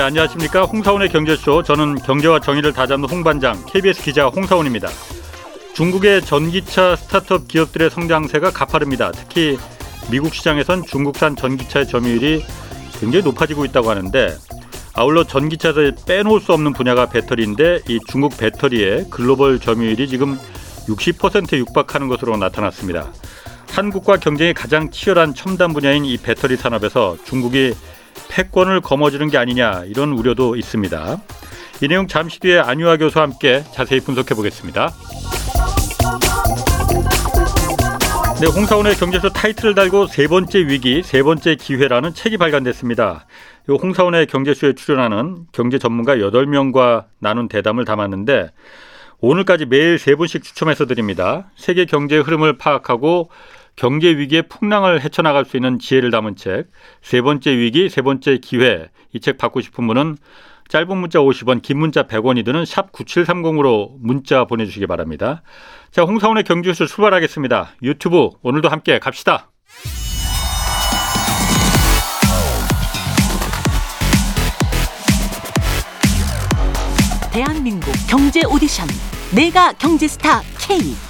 네, 안녕하십니까. 홍사원의 경제쇼. 저는 경제와 정의를 다잡는 홍반장, KBS 기자 홍사원입니다. 중국의 전기차 스타트업 기업들의 성장세가 가파릅니다. 특히 미국 시장에선 중국산 전기차의 점유율이 굉장히 높아지고 있다고 하는데 아울러 전기차에서 빼놓을 수 없는 분야가 배터리인데 이 중국 배터리의 글로벌 점유율이 지금 60%에 육박하는 것으로 나타났습니다. 한국과 경쟁이 가장 치열한 첨단 분야인 이 배터리 산업에서 중국이 패권을 거머쥐는 게 아니냐 이런 우려도 있습니다. 이 내용 잠시 뒤에 안유아 교수와 함께 자세히 분석해 보겠습니다. 네, 홍사원의 경제쇼 타이틀을 달고 세 번째 위기, 세 번째 기회라는 책이 발간됐습니다. 이 홍사원의 경제쇼에 출연하는 경제 전문가 8명과 나눈 대담을 담았는데 오늘까지 매일 세 분씩 추첨해서 드립니다. 세계 경제의 흐름을 파악하고 경제 위기의 풍랑을 헤쳐나갈 수 있는 지혜를 담은 책, 세 번째 위기, 세 번째 기회. 이 책 받고 싶은 분은 짧은 문자 50원, 긴 문자 100원이 드는 샵 9730으로 문자 보내주시기 바랍니다. 자, 홍사원의 경주쇼 출발하겠습니다. 유튜브 오늘도 함께 갑시다. 대한민국 경제 오디션 내가 경제스타 K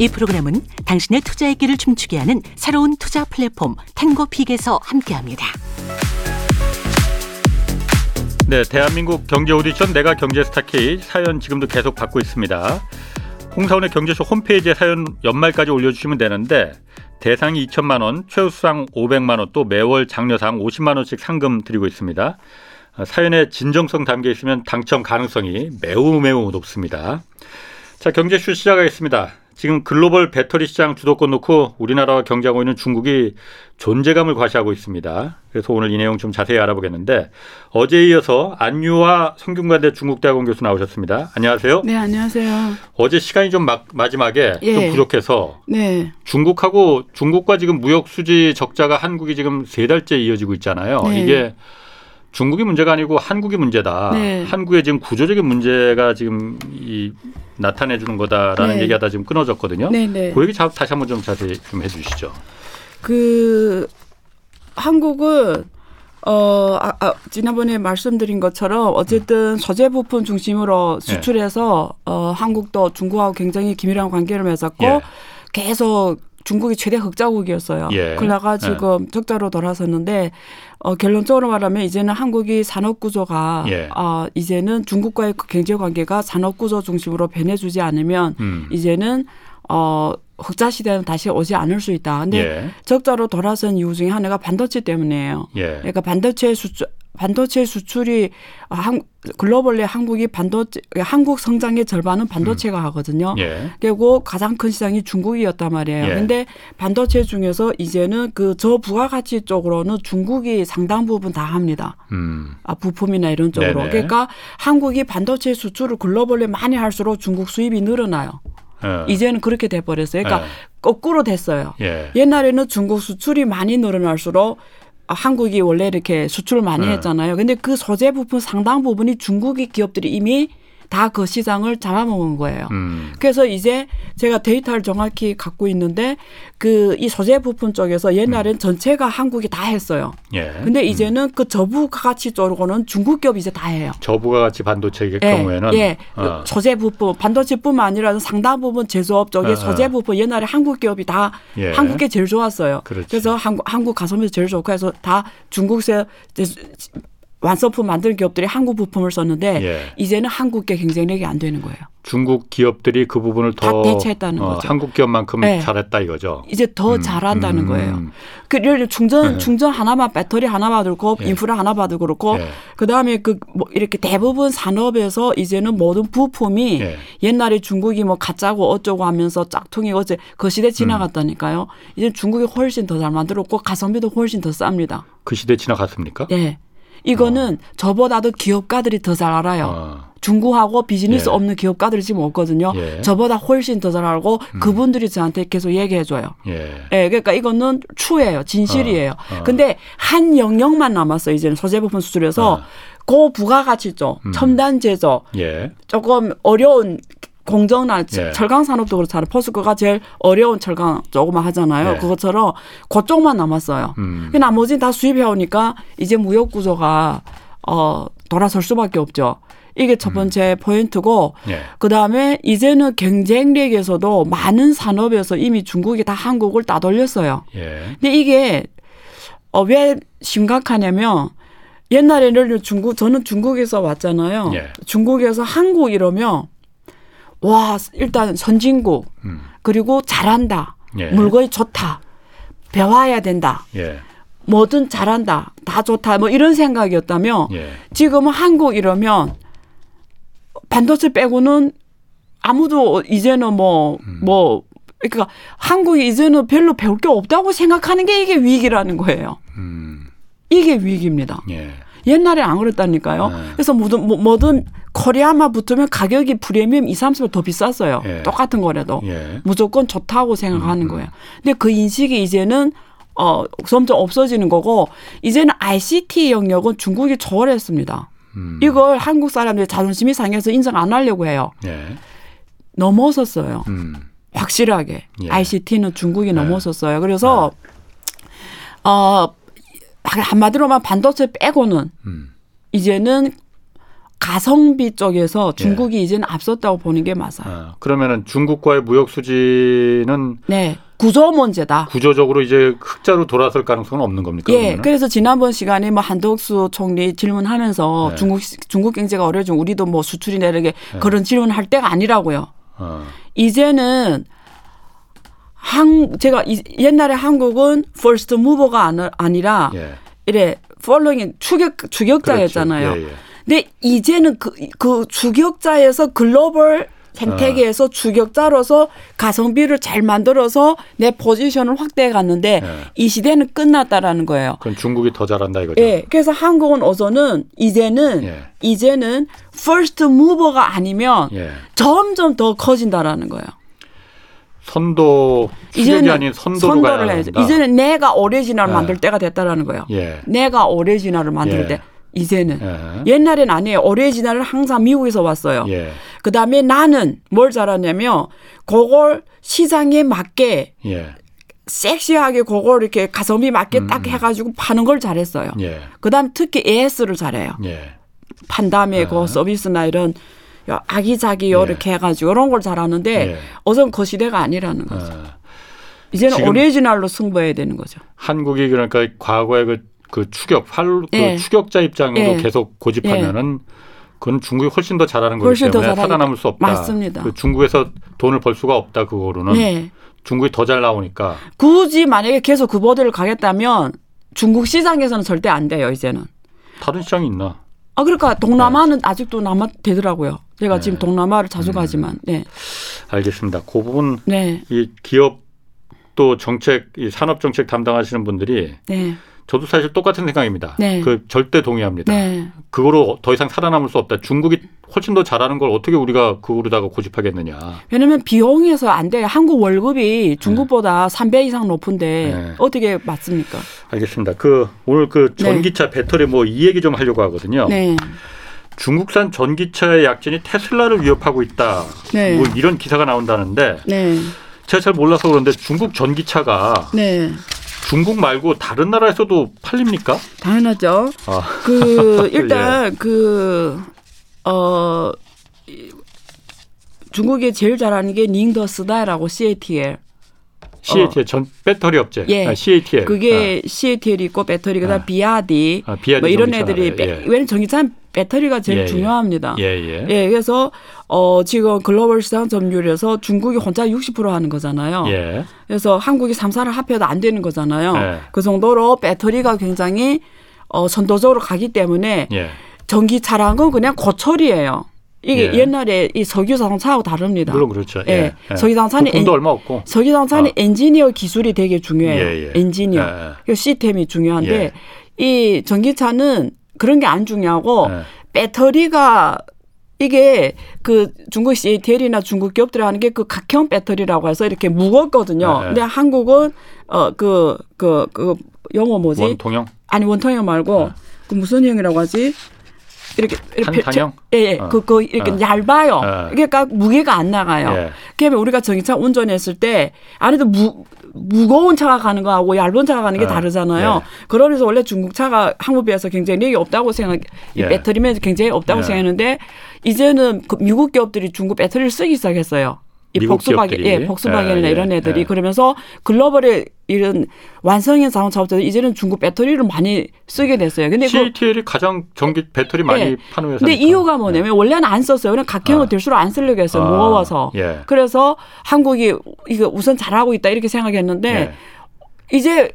이 프로그램은 당신의 투자의 길을 춤추게 하는 새로운 투자 플랫폼 탱고픽에서 함께합니다. 네, 대한민국 경제 오디션 내가 경제 스타 K 사연 지금도 계속 받고 있습니다. 홍사훈의 경제쇼 홈페이지에 사연 연말까지 올려주시면 되는데 대상이 2천만 원, 최우수상 500만 원, 또 매월 장려상 50만 원씩 상금 드리고 있습니다. 사연에 진정성 담겨 있으면 당첨 가능성이 매우 매우 높습니다. 자, 경제쇼 시작하겠습니다. 지금 글로벌 배터리 시장 주도권 놓고 우리나라와 경쟁하고 있는 중국이 존재감을 과시하고 있습니다. 그래서 오늘 이 내용 좀 자세히 알아보겠는데 어제에 이어서 안유화 성균관대 중국대학원 교수 나오셨습니다. 안녕하세요. 네, 안녕하세요. 어제 시간이 좀 막, 마지막에 예. 좀 부족해서 네. 중국하고 중국과 지금 무역 수지 적자가 한국이 지금 세 달째 이어지고 있잖아요. 네. 이게 중국이 문제가 아니고 한국이 문제다. 네. 한국의 지금 구조적인 문제가 지금 이 나타내 주는 거다라는 네. 얘기하다 지금 끊어졌거든요. 네, 네. 그 얘기 자- 다시 한번 좀 자세히 좀 해주시죠. 그 한국은 어 아, 아, 지난번에 말씀드린 것처럼 어쨌든 소재 부품 중심으로 네. 수출해서 어 한국도 중국하고 굉장히 긴밀한 관계를 맺었고 예. 계속 중국이 최대 흑자국이었어요. 예. 그러다가 지금 적자로 돌아섰는데 어, 결론적으로 말하면 이제는 한국이 산업 구조가 예. 어, 이제는 중국과의 그 경제 관계가 산업 구조 중심으로 변해주지 않으면 음. 이제는 어 흑자 시대는 다시 오지 않을 수 있다. 근데 예. 적자로 돌아선 이유 중에 하나가 반도체 때문이에요. 예. 그러니까 반도체 수출 반도체 수출이 한 글로벌리 한국이 반도체 한국 성장의 절반은 반도체가 하거든요. 예. 그리고 가장 큰 시장이 중국이었단 말이에요. 예. 근데 반도체 중에서 이제는 그 저부가가치 쪽으로는 중국이 상당 부분 다 합니다. 음. 아, 부품이나 이런 쪽으로. 네네. 그러니까 한국이 반도체 수출을 글로벌리 많이 할수록 중국 수입이 늘어나요. 어. 이제는 그렇게 돼 버렸어요. 그러니까 네. 거꾸로 됐어요. 예. 옛날에는 중국 수출이 많이 늘어날수록 한국이 원래 이렇게 수출을 많이 네. 했잖아요. 근데 그 소재 부분 상당 부분이 중국의 기업들이 이미 다 그 시장을 잡아먹은 거예요. 음. 그래서 이제 제가 데이터를 정확히 갖고 있는데 그 이 소재 부품 쪽에서 옛날엔 전체가 한국이 다 했어요. 예. 근데 이제는 그 저부가치 쪽으로는 중국 기업이 이제 다 해요. 저부가 같이 반도체의 예, 경우에는 예. 어. 소재 부품 반도체뿐만 아니라 상당 부분 제조업 쪽에 어, 어. 소재 부품 옛날에 한국 기업이 다 예. 한국게 제일 좋았어요. 그렇지. 래서 한국 한국 가성비 제일 좋고 해서 다 중국세 완성품 만드는 기업들이 한국 부품을 썼는데 예. 이제는 한국계 경쟁력이 안 되는 거예요. 중국 기업들이 그 부분을 다더 대체했다는 어, 거죠. 한국 기업만큼 네. 잘했다 이거죠. 이제 더 음, 잘한다는 음. 거예요. 그 예를 들어 충전 네. 충전 하나만 배터리 하나만 들고 예. 인프라 하나 봐도 그렇고 예. 그다음에 그 뭐 이렇게 대부분 산업에서 이제는 모든 부품이 예. 옛날에 중국이 뭐 가짜고 어쩌고 하면서 짝퉁이 어제 그 시대 지나갔다니까요. 이제 중국이 훨씬 더 잘 만들었고 가성비도 훨씬 더 쌉니다. 그 시대 지나갔습니까? 예. 이거는 저보다도 기업가들이 더 잘 알아요. 어. 중국하고 비즈니스 예. 없는 기업가들이 지금 없거든요. 예. 저보다 훨씬 더 잘 알고 그분들이 저한테 계속 얘기해 줘요. 예. 예, 그러니까 이거는 추예요, 진실이에요. 어, 어. 근데 한 영역만 남았어 이제는 소재 부품 수출에서 어. 그 부가가치죠, 첨단 제조, 예. 조금 어려운 공정나 예. 철강 산업도 그렇잖아요. 포스코가 제일 어려운 철강 조금만 하잖아요. 예. 그것처럼 그쪽만 남았어요. 음. 그 나머지는 다 수입해 오니까 이제 무역 구조가 어 돌아설 수밖에 없죠. 이게 첫 번째 포인트고 예. 그 다음에 이제는 경쟁력에서도 많은 산업에서 이미 중국이 다 한국을 따돌렸어요. 예. 근데 이게 어, 왜 심각하냐면 옛날에는 중국 저는 중국에서 왔잖아요. 예. 중국에서 한국 이러면 와 일단 선진국 음. 그리고 잘한다 예. 물건이 좋다 배워야 된다 예. 뭐든 잘한다 다 좋다 뭐 이런 생각이었다면 예. 지금은 한국 이러면 반도체 빼고는 아무도 이제는 뭐뭐 그러니까 한국이 이제는 별로 배울 게 없다고 생각하는 게 이게 위기라는 거예요. 음. 이게 위기입니다. 예. 옛날에 안 그랬다니까요. 네. 그래서 뭐든 뭐, 뭐든 코리아만 붙으면 가격이 프리미엄 2, 30을 더 비쌌어요. 예. 똑같은 거라도. 예. 무조건 좋다고 생각하는 음, 거예요. 근데 그 인식이 이제는 어 점점 없어지는 거고 이제는 ICT 영역은 중국이 초월했습니다. 음. 이걸 한국 사람들이 자존심이 상해서 인정 안 하려고 해요. 예. 넘어섰어요. 음. 확실하게 예. ICT는 중국이 넘어섰어요. 그래서 어 한마디로만 반도체 빼고는 음. 이제는 가성비 쪽에서 중국이 이제는 앞섰다고 보는 게 맞아요. 아, 그러면은 중국과의 무역 수지는 네, 구조 문제다. 구조적으로 이제 흑자로 돌아설 가능성은 없는 겁니까? 예, 그러면은? 그래서 지난번 시간에 뭐 한덕수 총리 질문하면서 네. 중국 중국 경제가 어려지면 우리도 뭐 수출이 내리게 네. 그런 질문할 때가 아니라고요. 어. 이제는 한 제가 이- 옛날에 한국은 first mover가 아니- 아니라 예. 이래 following 추격 추격자였잖아요. 그렇죠. 예, 예. 근데 이제는 그, 그 추격자에서 글로벌 생태계에서 어. 추격자로서 가성비를 잘 만들어서 내 포지션을 확대해 갔는데 네. 이 시대는 끝났다라는 거예요. 그건 중국이 더 잘한다 이거죠. 예. 그래서 한국은 어서는 이제는 예. 이제는 first mover가 아니면 예. 점점 더 커진다라는 거예요. 선도 추격이 아닌 선도를 해야죠. 이제는 내가 오리지널 네. 만들 때가 됐다라는 거예요. 예. 내가 오리지널을 만들 예. 때 이제는 예. 옛날엔 아니에요. 오리지널은 항상 미국에서 왔어요. 예. 그 다음에 나는 뭘 잘하냐면 그걸 시장에 맞게 예. 섹시하게 그걸 이렇게 가성비 맞게 딱 해가지고 파는 걸 잘했어요. 음, 예. 그 다음 특히 AS를 잘해요. 예. 판 다음에 그 서비스나 이런 요 아기자기 요렇게 해가지고 이런 걸 잘하는데 예. 어선 그 시대가 아니라는 거죠. 어. 이제는 지금- 오리지널로 승부해야 되는 거죠. 한국이 그러니까 과거에 그, 그 추격 활, 그 예. 추격자 입장으로 예. 계속 고집하면은 그건 중국이 훨씬 더 잘하는 거기 훨씬 더 때문에 잘하니까. 살아남을 수 없다. 맞습니다. 그 중국에서 돈을 벌 수가 없다 그거로는 네. 중국이 더 잘 나오니까 굳이 만약에 계속 그 모델을 가겠다면 중국 시장에서는 절대 안 돼요, 이제는. 다른 시장이 있나? 아, 그러니까 동남아는 아직도 남아 되더라고요. 제가 네. 지금 동남아를 자주 음. 가지만. 네. 알겠습니다. 그 부분 네. 이 기업 또 정책, 이 산업 정책 담당하시는 분들이 네. 저도 사실 똑같은 생각입니다. 네. 그 절대 동의합니다. 네. 그거로 더 이상 살아남을 수 없다. 중국이 훨씬 더 잘하는 걸 어떻게 우리가 그거로다가 고집하겠느냐. 왜냐면 비용에서 안 돼요. 한국 월급이 중국보다 3배 이상 높은데 네. 어떻게 맞습니까? 알겠습니다. 그 오늘 그 네. 전기차 배터리 뭐 이 얘기 좀 하려고 하거든요. 네. 중국산 전기차의 약진이 테슬라를 위협하고 있다. 네. 뭐 이런 기사가 나온다는데 네. 제가 잘 몰라서 그런데 중국 전기차가 네. 중국 말고 다른 나라에서도 팔립니까? 당연하죠. 아, 그 일단 그 어, 중국이 제일 잘하는 게 닝더스다라고 CATL. CATL 전 배터리 업체. 예. 아, CATL. 그게 CATL이 있고 배터리 그다음 아. 비아디 아, 비아디 뭐 이런 애들이 예. 왜냐면 전기차는 배터리가 제일 예, 예. 중요합니다. 예, 예. 예, 그래서 어 지금 글로벌 시장 점유율에서 중국이 혼자 60% 하는 거잖아요. 예. 그래서 한국이 3, 4를 합해도 안 되는 거잖아요. 예. 그 정도로 배터리가 굉장히 어 선도적으로 가기 때문에 예. 전기차랑은 그냥 고철이에요. 이게 예. 옛날에 이 석유 자동차하고 다릅니다. 물론 그렇죠. 예. 예. 예. 석유 자동차는 부품도 엔- 얼마 없고. 석유 자동차는 아. 엔지니어 기술이 되게 중요해요. 예, 예. 엔지니어. 예, 예. 그 시스템이 중요한데 예. 이 전기차는 그런 게 안 중요하고 네. 배터리가 이게 그 중국 CATL이나 중국 기업들이 하는 게 그 각형 배터리라고 해서 이렇게 무겁거든요. 근데 한국은 어그그그 영어 뭐지? 원통형 아니 원통형 말고 네. 그 무슨 형이라고 하지? 이렇게 이렇게 탄탄형? 예, 예. 어. 그, 그, 이렇게 어. 얇아요. 어. 그러니까 무게가 안 나가요. 예. 그러면 우리가 전기차 운전했을 때 안에도 무, 무거운 차가 가는 거하고 얇은 차가 가는 게 어. 다르잖아요. 예. 그러면서 원래 중국 차가 한국에 비해서 굉장히 없다고 생각, 이 예. 배터리면 굉장히 없다고 예. 생각했는데 이제는 그 미국 기업들이 중국 배터리를 쓰기 시작했어요. 이 기업들이? 예, 복스바겐이나 예, 예, 이런 애들이 예. 그러면서 글로벌의 이런 완성형 자동차업체들 이제는 중국 배터리를 많이 쓰게 됐어요. 근데 그 CATL이 가장 전기 배터리 많이 예. 파는 회사. 근데 이유가 뭐냐면 원래는 안 썼어요. 그냥 각형을 아. 될수록 안 쓰려고 했어요. 아, 무거워서. 예. 그래서 한국이 이거 우선 잘하고 있다 이렇게 생각했는데 예. 이제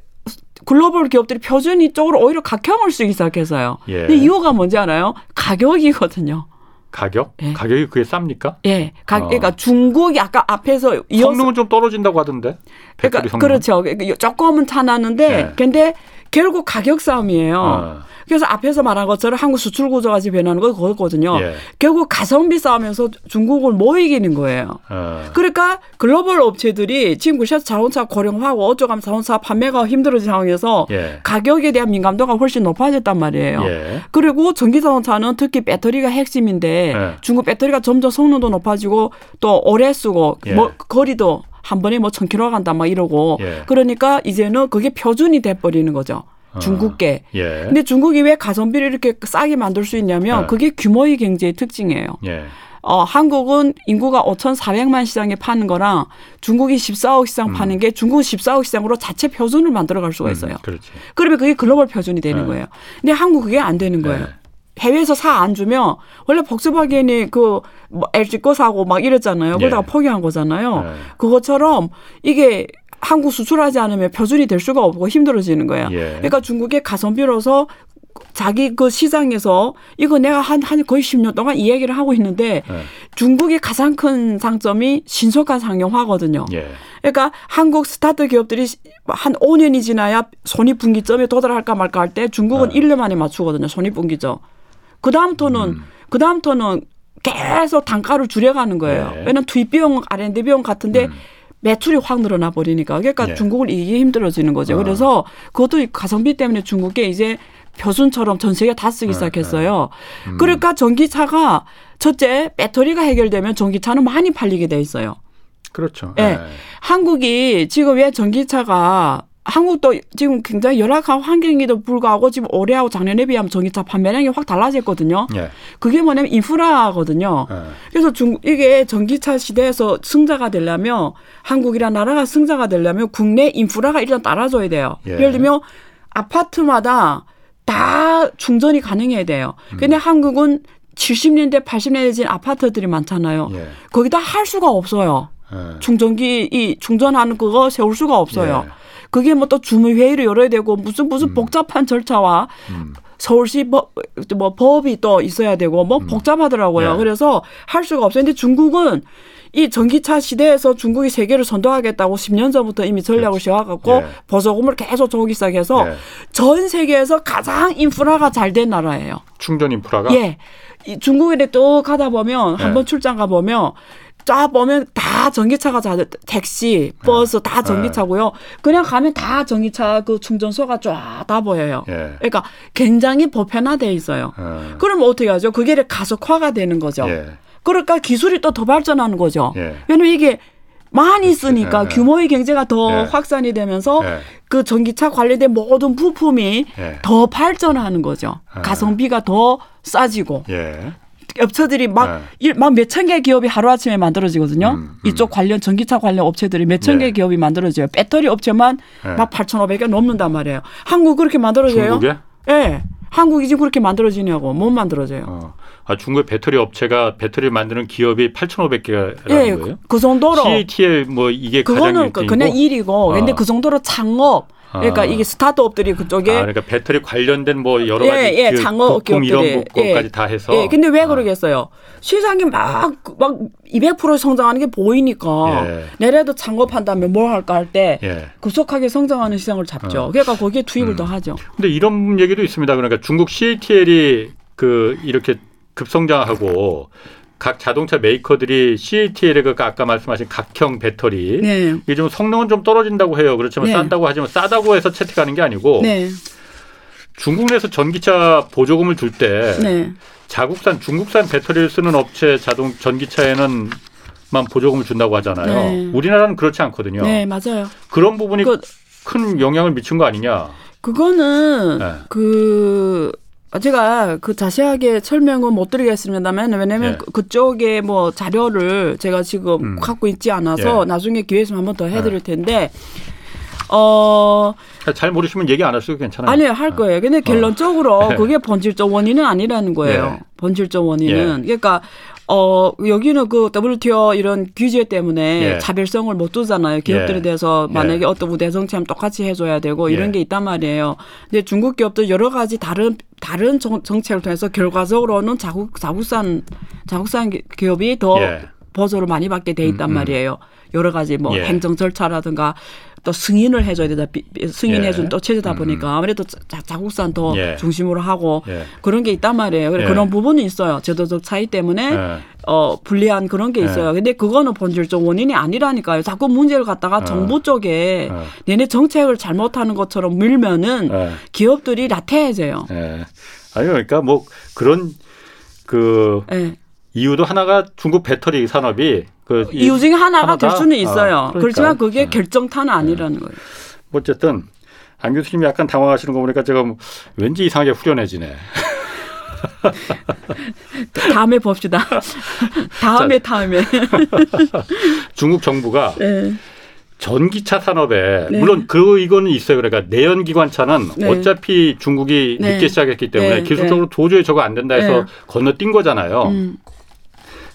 글로벌 기업들이 표준이 쪽으로 오히려 각형을 쓰기 시작해서요. 예. 근데 이유가 뭔지 알아요? 가격이거든요. 가격? 예. 가격이 그게 쌉니까? 예. 가, 어. 그러니까 중국이 아까 앞에서 이어서 성능은 좀 떨어진다고 하던데. 그러니까. 그렇죠. 조금은 차나는데 예. 근데 결국 가격 싸움이에요. 어. 그래서 앞에서 말한 것처럼 한국 수출 구조가 지금 변하는 거 그거거든요. 예. 결국 가성비 싸움에서 중국을 못 이기는 거예요. 어. 그러니까 글로벌 업체들이 지금 그 자동차 고령화하고 어쩌가면 자동차 판매가 힘들어진 상황에서 예. 가격에 대한 민감도가 훨씬 높아졌단 말이에요. 예. 그리고 전기 자동차는 특히 배터리가 핵심인데 예. 중국 배터리가 점점 성능도 높아지고 또 오래 쓰고 예. 뭐 거리도 한 번에 뭐 천 킬로 간다 막 이러고 예. 그러니까 이제는 그게 표준이 돼 버리는 거죠. 어. 중국계. 예. 근데 중국이 왜 가성비를 이렇게 싸게 만들 수 있냐면 예. 그게 규모의 경제의 특징이에요. 예. 어, 한국은 인구가 5,400만 시장에 파는 거랑 중국이 14억 시장 파는 게 중국은 14억 시장으로 자체 표준을 만들어 갈 수가 있어요. 음. 그러면 그게 글로벌 표준이 되는 네. 거예요. 근데 한국 그게 안 되는 거예요. 네. 해외에서 사 안 주면 원래 복스바겐이 그 뭐 LG 거 사고 막 이랬잖아요. 그러다가 예. 포기한 거잖아요. 네. 그것처럼 이게 한국 수출하지 않으면 표준이 될 수가 없고 힘들어지는 거예요. 예. 그러니까 중국의 가성비로서 자기 그 시장에서 이거 내가 한, 한 거의 10년 동안 이 얘기를 하고 있는데 예. 중국의 가장 큰 장점이 신속한 상용화거든요. 예. 그러니까 한국 스타트 기업들이 한 5년이 지나야 손익분기점에 도달할까 말까 할 때 중국은 네. 1년 만에 맞추거든요. 손익분기점. 그 다음부터는 음. 그 다음부터는 계속 단가를 줄여가는 거예요. 네. 왜냐면 투입 비용, R&D 비용 같은데 음. 매출이 확 늘어나 버리니까 그러니까 예. 중국을 이기기 힘들어지는 거죠. 아. 그래서 그것도 가성비 때문에 중국에 이제 표준처럼 전 세계 다 쓰기 네, 시작했어요. 음. 그러니까 전기차가 첫째 배터리가 해결되면 전기차는 많이 팔리게 돼 있어요. 그렇죠. 예. 한국이 지금 왜 전기차가 한국도 지금 굉장히 열악한 환경에도 불구하고 지금 올해하고 작년에 비하면 전기차 판매량이 확 달라졌거든요. 예. 그게 뭐냐면 인프라거든요. 예. 그래서 중 이게 전기차 시대에서 승자가 되려면 한국이란 나라가 승자가 되려면 국내 인프라가 일단 따라줘야 돼요. 예. 예를 들면 아파트마다 다 충전이 가능해야 돼요. 음. 근데 한국은 70년대, 80년대 진 아파트들이 많잖아요. 예. 거기다 할 수가 없어요. 예. 충전기 이 충전하는 그거 세울 수가 없어요. 예. 그게 뭐 또 주무 회의를 열어야 되고 무슨 무슨 복잡한 절차와 음. 서울시 법, 뭐 법이 또 있어야 되고 뭐 복잡하더라고요. 예. 그래서 할 수가 없어요. 근데 중국은 이 전기차 시대에서 중국이 세계를 선도하겠다고 10년 전부터 이미 전략을 세워갖고 예. 보조금을 계속 줘오기 시작해서 예. 전 세계에서 가장 인프라가 잘 된 나라예요. 충전 인프라가 예. 이 중국에 또 가다 보면 예. 한번 출장 가 보면 쫙 보면 다 전기차가 다 택시, 버스 다 전기차고요. 그냥 가면 다 전기차 그 충전소가 쫙 다 보여요. 예. 그러니까 굉장히 보편화돼 있어요. 어. 그러면 어떻게 하죠? 그게 가속화가 되는 거죠. 예. 그러니까 기술이 또 더 발전하는 거죠. 예. 왜냐면 이게 많이 쓰니까 예, 예. 규모의 경제가 더 예. 확산이 되면서 예. 그 전기차 관련된 모든 부품이 예. 더 발전하는 거죠. 예. 가성비가 더 싸지고 예. 업체들이 막 예. 막몇천 개 기업이 하루아침에 만들어지거든요. 음, 음. 이쪽 관련 전기차 관련 업체들이 몇천개 네. 기업이 만들어져요. 배터리 업체만 네. 막 8,500개 넘는단 말이에요. 한국 그렇게 만들어져요? 중국에? 예. 한국이 지금 그렇게 만들어지냐고 못 만들어져요. 어. 아, 중국의 배터리 업체가 배터리 만드는 기업이 8,500개라는 예, 거예요? 그, 그 정도로 CATL 뭐 이게 가장 그거는 그- 일등이고? 그냥 일이고 아. 근데 그 정도로 창업 그러니까 아. 이게 스타트업들이 그쪽에 아, 그러니까 배터리 관련된 뭐 여러 가지 예, 예, 그 장어 부품. 이런 것까지 다 해서. 예, 근데 왜 아. 그러겠어요? 시장이 막, 막 200% 성장하는 게 보이니까 예. 내래도 창업한다면 뭘 할까 할때 예. 급속하게 성장하는 시장을 잡죠. 어. 그러니까 거기에 투입을 음. 더 하죠. 근데 이런 얘기도 있습니다. 그러니까 중국 CATL이 그 이렇게 급성장하고 각 자동차 메이커들이 CATL의 그 아까 말씀하신 각형 배터리 네. 이게 좀 성능은 좀 떨어진다고 해요. 그렇지만 네. 싼다고 하지만 싸다고 해서 채택하는 게 아니고 네. 중국 내에서 전기차 보조금을 줄때 네. 자국산 중국산 배터리를 쓰는 업체 자동 전기차에는 만 보조금을 준다고 하잖아요. 네. 우리나라는 그렇지 않거든요. 네, 맞아요. 그런 부분이 그- 큰 영향을 미친 거 아니냐. 그거는 네. 그 제가 그 자세하게 설명은 못 드리겠습니다만 왜냐면 예. 그- 그쪽에 뭐 자료를 제가 지금 음. 갖고 있지 않아서 예. 나중에 기회 있으면 한 번 더 해드릴 텐데 어 잘 모르시면 얘기 안 하셔도 괜찮아요. 아니요 할 거예요. 근데 결론적으로 예. 그게 본질적 원인은 아니라는 거예요. 예. 본질적 원인은 그러니까 어 여기는 그 WTO 이런 규제 때문에 예. 차별성을 못 두잖아요. 기업들에 예. 대해서 만약에 예. 어떤 우대 정책하면 똑같이 해줘야 되고 이런 예. 게 있단 말이에요. 근데 중국 기업도 여러 가지 다른 다른 정, 정책을 통해서 결과적으로는 자국 자국산 자국산 기- 기업이 더 예. 보조를 많이 받게 돼 있단 음, 음. 말이에요. 여러 가지 뭐 예. 행정 절차라든가 또 승인을 해줘야 되다. 승인해준 예. 또 체제다 음, 보니까 아무래도 자, 자국산 더 예. 중심으로 하고 예. 그런 게 있단 말이에요. 그래 예. 그런 부분이 있어요. 제도적 차이 때문에 예. 어 불리한 그런 게 예. 있어요. 근데 그거는 본질적 원인이 아니라니까요. 자꾸 문제를 갖다가 어. 정부 쪽에 어. 내내 정책을 잘못하는 것처럼 밀면은 예. 기업들이 나태해져요. 예. 아니 그러니까 뭐 그런 그 예. 이유도 하나가 중국 배터리 산업이 그 이- 이유 중에 하나가 될 하나다? 수는 있어요. 아, 그러니까. 그렇지만 그게 예. 결정타는 아니라는 거예요. 뭐 어쨌든 안 교수님이 약간 당황하시는 거 보니까 제가 뭐 왠지 이상하게 후련해지네. 다음에 봅시다. 다음에 다음에. 중국 정부가 예. 전기차 산업에 네. 물론 그 이거는 있어요. 그러니까 내연기관차는 네. 어차피 중국이 네. 늦게 시작했기 때문에 네. 기술적으로 도저히 저거 안 된다 해서 네. 건너뛴 거잖아요. 음.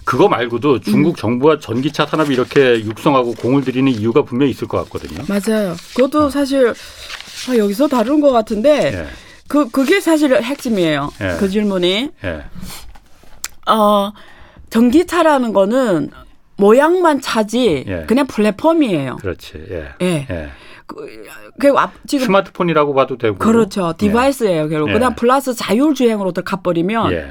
그거 말고도 중국 정부가 전기차 산업이 이렇게 육성하고 공을 들이는 이유가 분명히 있을 것 같거든요. 맞아요. 그것도 사실 아, 여기서 다룬 것 같은데 예, 그 그게 사실 핵심이에요. 예. 그 질문이 예, 어 전기차라는 거는 모양만 차지 예. 그냥 플랫폼이에요. 그렇지. 예, 예. 예. 그, 그 앞, 지금 스마트폰이라고 봐도 되고. 그렇죠. 디바이스예요. 결국 예. 그냥 플러스 자율주행으로 더 가버리면 예,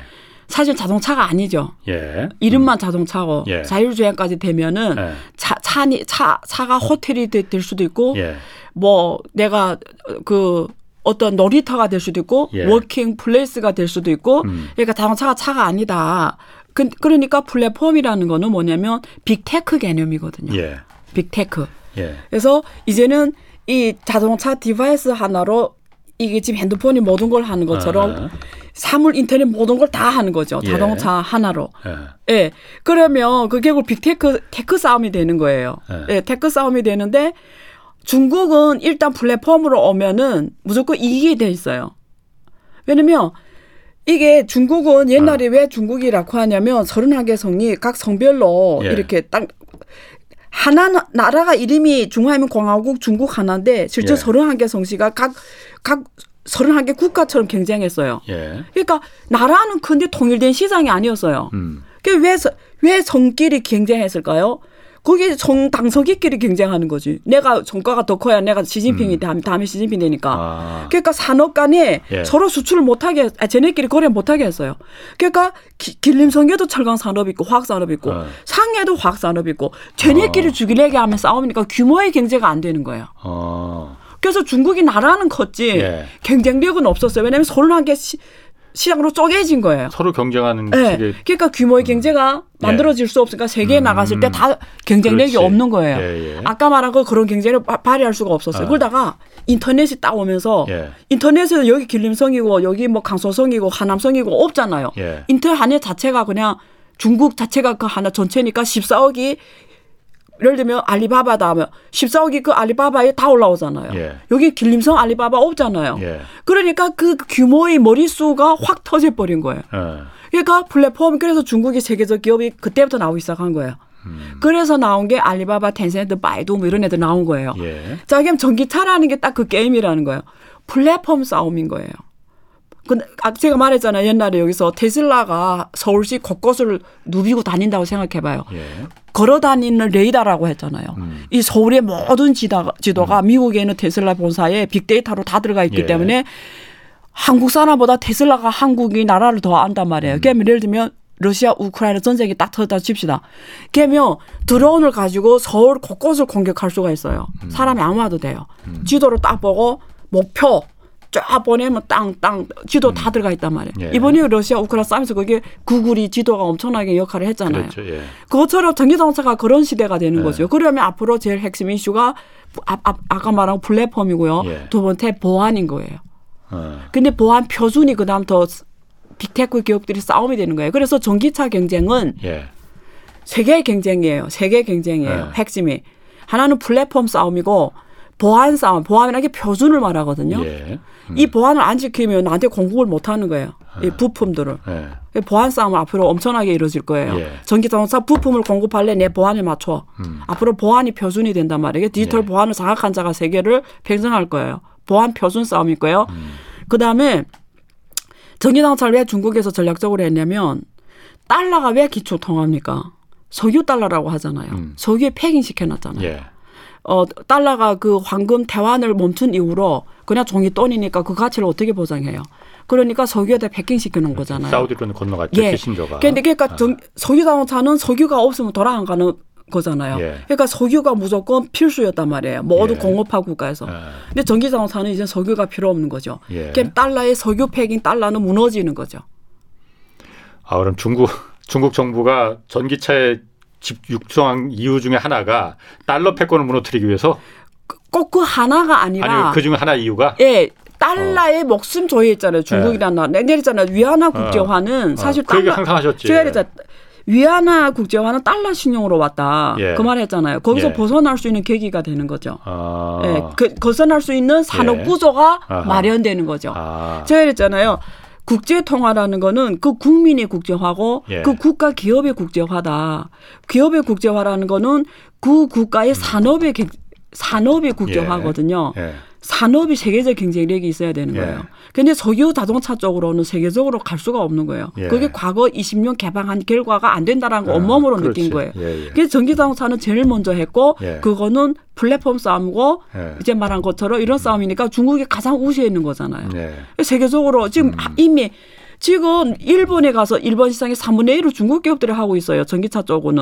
사실 자동차가 아니죠. 예. 이름만 자동차고 예. 자율주행까지 되면은 예. 차 차니 차 차가 호텔이 되- 될 수도 있고 예. 뭐 내가 그 어떤 놀이터가 될 수도 있고 예. working place가 될 수도 있고 음. 그러니까 자동차가 차가 아니다. 그, 그러니까 플랫폼이라는 거는 뭐냐면 빅테크 개념이거든요. 예. 빅테크. 예. 그래서 이제는 이 자동차 디바이스 하나로 이게 지금 핸드폰이 모든 걸 하는 것처럼 아하. 사물 인터넷 모든 걸 다 하는 거죠. 예. 자동차 하나로. 예. 예. 그러면 그 결국 빅테크 테크 싸움이 되는 거예요. 예. 예, 테크 싸움이 되는데 중국은 일단 플랫폼으로 오면은 무조건 이익이 돼 있어요. 왜냐면 이게 중국은 옛날에 어. 왜 중국이라고 하냐면 31개 성이 각 성별로 예. 이렇게 딱 하나 나- 나라가 이름이 중화인민공화국 중국 하나인데 실제 예. 31개 성시가 각각 31개 국가처럼 경쟁했어요. 예. 그러니까 나라는 큰데 통일된 시장이 아니었어요. 음. 그왜 왜 성끼리 경쟁했을까요? 거기 성 당서기끼리 경쟁하는 거지. 내가 성과가 더 커야 내가 시진핑이 다음, 다음에 시진핑 되니까. 음. 아. 그러니까 산업 간에 예. 서로 수출을 못하게, 했- 아, 쟤네끼리 거래 못하게 했어요. 그러니까 기, 길림성에도 철강 산업 있고 화학 산업 있고 어. 상해도 화학 산업 있고 쟤네끼리 어. 죽이려게 하면 싸우니까 규모의 경제가 안 되는 거예요. 어. 그래서 중국이 나라는 컸지 예. 경쟁력은 없었어요. 왜냐하면 서른 한 개 시, 시장으로 쪼개진 거예요. 서로 경쟁하는 네. 식의 그러니까 규모의 경제가 만들어질 수 없으니까 세계에 음. 나갔을 때 다 경쟁력이 그렇지. 없는 거예요. 예, 예. 아까 말한 거 그런 경쟁을 바- 발휘할 수가 없었어요. 아. 그러다가 인터넷이 딱 오면서 예. 인터넷은 여기 길림성이고 여기 뭐 강서성이고 하남성이고 없잖아요. 예. 인터넷 자체가 그냥 중국 자체가 그 하나 전체니까 14억이 예를 들면 알리바바다 하면 14억이 그 알리바바에 다 올라오잖아요. 예. 여기 길림성 알리바바 없잖아요. 예. 그러니까 그 규모의 머릿수가 확 터져 버린 거예요. 어. 그러니까 플랫폼 그래서 중국이 세계적 기업이 그때부터 나오기 시작한 거예요. 음. 그래서 나온 게 알리바바, 텐센트, 바이두 뭐 이런 애들 나온 거예요. 예. 자, 그럼 전기차라는 게 딱 그 게임이라는 거예요. 플랫폼 싸움인 거예요. 근데 아, 제가 말했잖아요. 옛날에 여기서 테슬라가 서울시 곳곳을 누비고 다닌다고 생각해봐요. 예. 걸어 다니는 레이더라고 했잖아요. 음. 이 서울의 모든 지도가, 지도가 미국에 있는 테슬라 본사에 빅데이터로 다 들어가 있기 예. 때문에 한국 사람보다 테슬라가 한국이 나라를 더 안단 말이에요. 음. 그러면 예를 들면 러시아 우크라이나 전쟁이 딱 터졌다 칩시다. 그러면 드론을 가지고 서울 곳곳을 공격할 수가 있어요. 음. 사람이 아무 와도 돼요. 지도를 딱 보고 목표 쫙 보내면 땅 땅 지도 다 들어가 있단 말이에요. 예. 이번에 러시아 우크라이나 싸움에서 그게 구글이 지도가 엄청나게 역할을 했잖아요. 그렇죠. 예. 그것처럼 전기자동차가 그런 시대가 되는 네. 거죠. 그러면 앞으로 제일 핵심 이슈가 아, 아, 아까 말한 플랫폼이고요. 예. 두 번째 보안인 거예요. 어. 근데 보안 표준이 그다음 더 빅테크 기업들이 싸움이 되는 거예요. 그래서 전기차 경쟁은 예. 세계 경쟁이에요. 세계 경쟁이에요. 네. 핵심이 하나는 플랫폼 싸움이고 보안 싸움. 보안이라는 게 표준을 말하거든요. 예. 이 보안을 안 지키면 나한테 공급을 못 하는 거예요. 이 부품들을. 예. 보안 싸움은 앞으로 엄청나게 이루어질 거예요. 예. 전기자동차 부품을 공급할래 내 보안을 맞춰. 음. 앞으로 보안이 표준이 된단 말이에요. 디지털 예. 보안을 장악한 자가 세계를 팽성할 거예요. 보안 표준 싸움일 거예요. 음. 그 다음에 전기자동차를 왜 중국에서 전략적으로 했냐면 달러가 왜 기초 통합니까? 석유 달러라고 하잖아요. 음. 석유에 패깅 시켜놨잖아요. 예. 어, 달러가 그 황금 대환을 멈춘 이후로 그냥 종이 돈이니까 그 가치를 어떻게 보장해요? 그러니까 석유에다 패킹 시켜 놓은 거잖아요. 사우디로는 건너갔죠. 예. 키신저가. 근데 그러니까 아. 정, 석유 자동차는 석유가 없으면 돌아 안 가는 거잖아요. 예. 그러니까 석유가 무조건 필수였단 말이에요. 모두 예. 공업화 국가에서. 예. 근데 전기 자동차는 이제 석유가 필요 없는 거죠. 예. 그럼 달러의 석유 패킹 달러는 무너지는 거죠. 아, 그럼 중국 중국 정부가 전기차에 집 육성한 이유 중에 하나가 달러 패권을 무너뜨리기 위해서 꼭 그 하나가 아니라 아니 그 중에 하나 이유가 예. 달러의 목숨 조회했잖아요. 중국이라는 나라. 내렸잖아요. 위안화 국제화는 사실 어, 그 얘기 달러 항상 하셨지. 위안화 국제화는 달러 신용으로 왔다. 예. 그 말했잖아요. 거기서 예. 벗어날 수 있는 계기가 되는 거죠. 아. 예, 그, 벗어날 수 있는 산업 예. 구조가. 마련되는 거죠. 아. 제가 그랬잖아요. 국제 통화라는 거는 그 국민의 국제화고 예. 그 국가 기업의 국제화다. 기업의 국제화라는 거는 그 국가의 산업의 개- 산업의 국제화거든요. 예. 산업이 세계적 경쟁력이 있어야 되는 예. 거예요. 근데 석유 자동차 쪽으로는 세계적으로 갈 수가 없는 거예요. 예. 그게 과거 20년 개방한 결과가 안 된다라는 거 아, 온몸으로 그렇지. 느낀 거예요. 예, 예. 그래서 전기 자동차는 제일 먼저 했고 예. 그거는 플랫폼 싸움이고 예. 이제 말한 것처럼 이런 싸움이니까 중국이 가장 우세해 있는 거잖아요. 예. 세계적으로 지금 이미 지금 일본에 가서 일본 시장의 3분의 1을 중국 기업들이 하고 있어요. 전기차 쪽은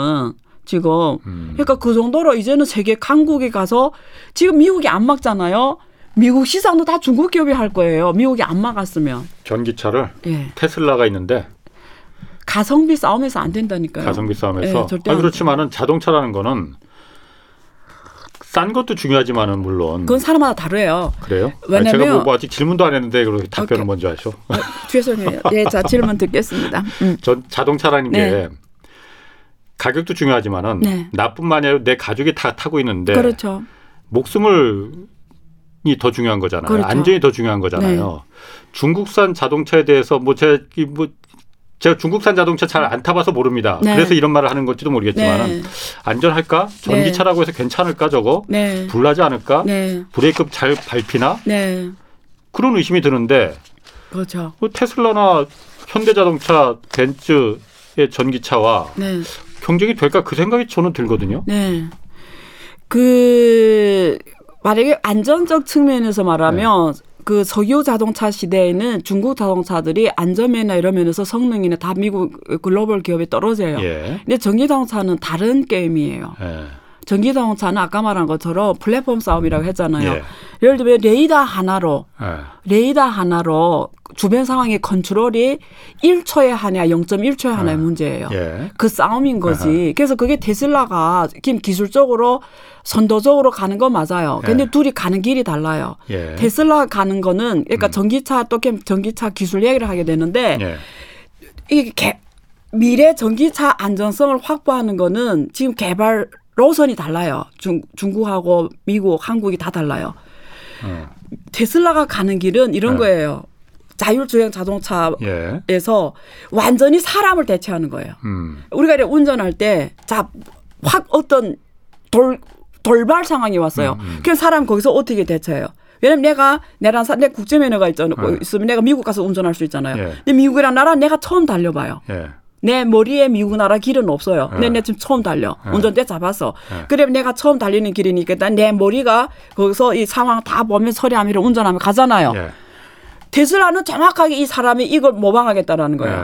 지금. 음. 그러니까 그 정도로 이제는 세계 강국에 가서 지금 미국이 안 막잖아요. 미국 시장도 다 중국 기업이 할 거예요. 미국이 안 막았으면. 전기차를 예. 테슬라가 있는데 가성비 싸움에서 안 된다니까요. 가성비 싸움에서 예, 절대 아, 안 그렇지만은 자동차라는 거는 싼 것도 중요하지만은 물론 그건 사람마다 다르요. 그래요? 왜냐면- 아니, 제가 뭐, 뭐 아직 질문도 안 했는데 그렇게 답변을 오케이. 먼저 하셔. 어, 죄송해요. 예, 자 질문 듣겠습니다. 음. 전 자동차라는 네. 게 가격도 중요하지만은 네. 나뿐만 아니라 내 가족이 다 타고 있는데 그렇죠. 목숨을 이 더 중요한 거잖아요. 그렇죠. 안전이 더 중요한 거잖아요. 중국산 자동차에 대해서 뭐 제가 이뭐 제가 중국산 자동차 잘 안 타봐서 모릅니다. 네. 그래서 이런 말을 하는 건지도 모르겠지만은 네. 안전할까? 전기차라고 해서 괜찮을까 저거? 네. 불나지 않을까? 네. 브레이크 잘 밟히나? 네. 그런 의심이 드는데 그렇죠. 뭐 테슬라나 현대자동차, 벤츠의 전기차와 네. 경쟁이 될까 그 생각이 저는 들거든요. 네. 그 만약에 안전적 측면에서 말하면 네. 그 석유 자동차 시대에는 중국 자동차들이 안전면이나 이런 면에서 성능이나 다 미국 글로벌 기업에 떨어져요. 예. 근데 전기 자동차는 다른 게임이에요. 예. 전기 자동차는 아까 말한 것처럼 플랫폼 싸움이라고 했잖아요. 예. 예를 들면 레이더 하나로 예. 레이더 하나로 주변 상황의 컨트롤이 1초에 하냐 0.1초에 하나의 아, 문제예요. 예. 그 싸움인 거지. 그래서 그게 테슬라가 지금 기술적으로 선도적으로 가는 건 맞아요. 근데 예. 둘이 가는 길이 달라요. 예. 테슬라 가는 거는 그러니까 전기차 또 캠- 전기차 기술 얘기를 하게 되는데 예. 이게 개- 미래 전기차 안전성을 확보하는 거는 지금 개발 로선이 달라요. 중, 중국하고 미국, 한국이 다 달라요. 어. 테슬라가 가는 길은 이런 네. 거예요. 자율주행 자동차에서 예. 완전히 사람을 대체하는 거예요. 음. 우리가 이렇게 운전할 때, 자, 확 어떤 돌 돌발 상황이 왔어요. 음, 음. 그래서 사람 거기서 어떻게 대처해요? 왜냐면 내가 내랑 사, 내 국제 면허가 있잖아. 네. 있으면 내가 미국 가서 운전할 수 있잖아요. 예. 근데 미국이랑 나라 내가 처음 달려봐요. 예. 내 머리에 미국 나라 길은 없어요. 네. 내가 지금 처음 달려. 네. 운전대 잡았어. 네. 그러면 내가 처음 달리는 길이니까 일단 내 머리가 거기서 이 상황 다 보면 서리하면서 운전하면 가잖아요. 예. 테슬라는 정확하게 이 사람이 이걸 모방하겠다라는 거예요. 네.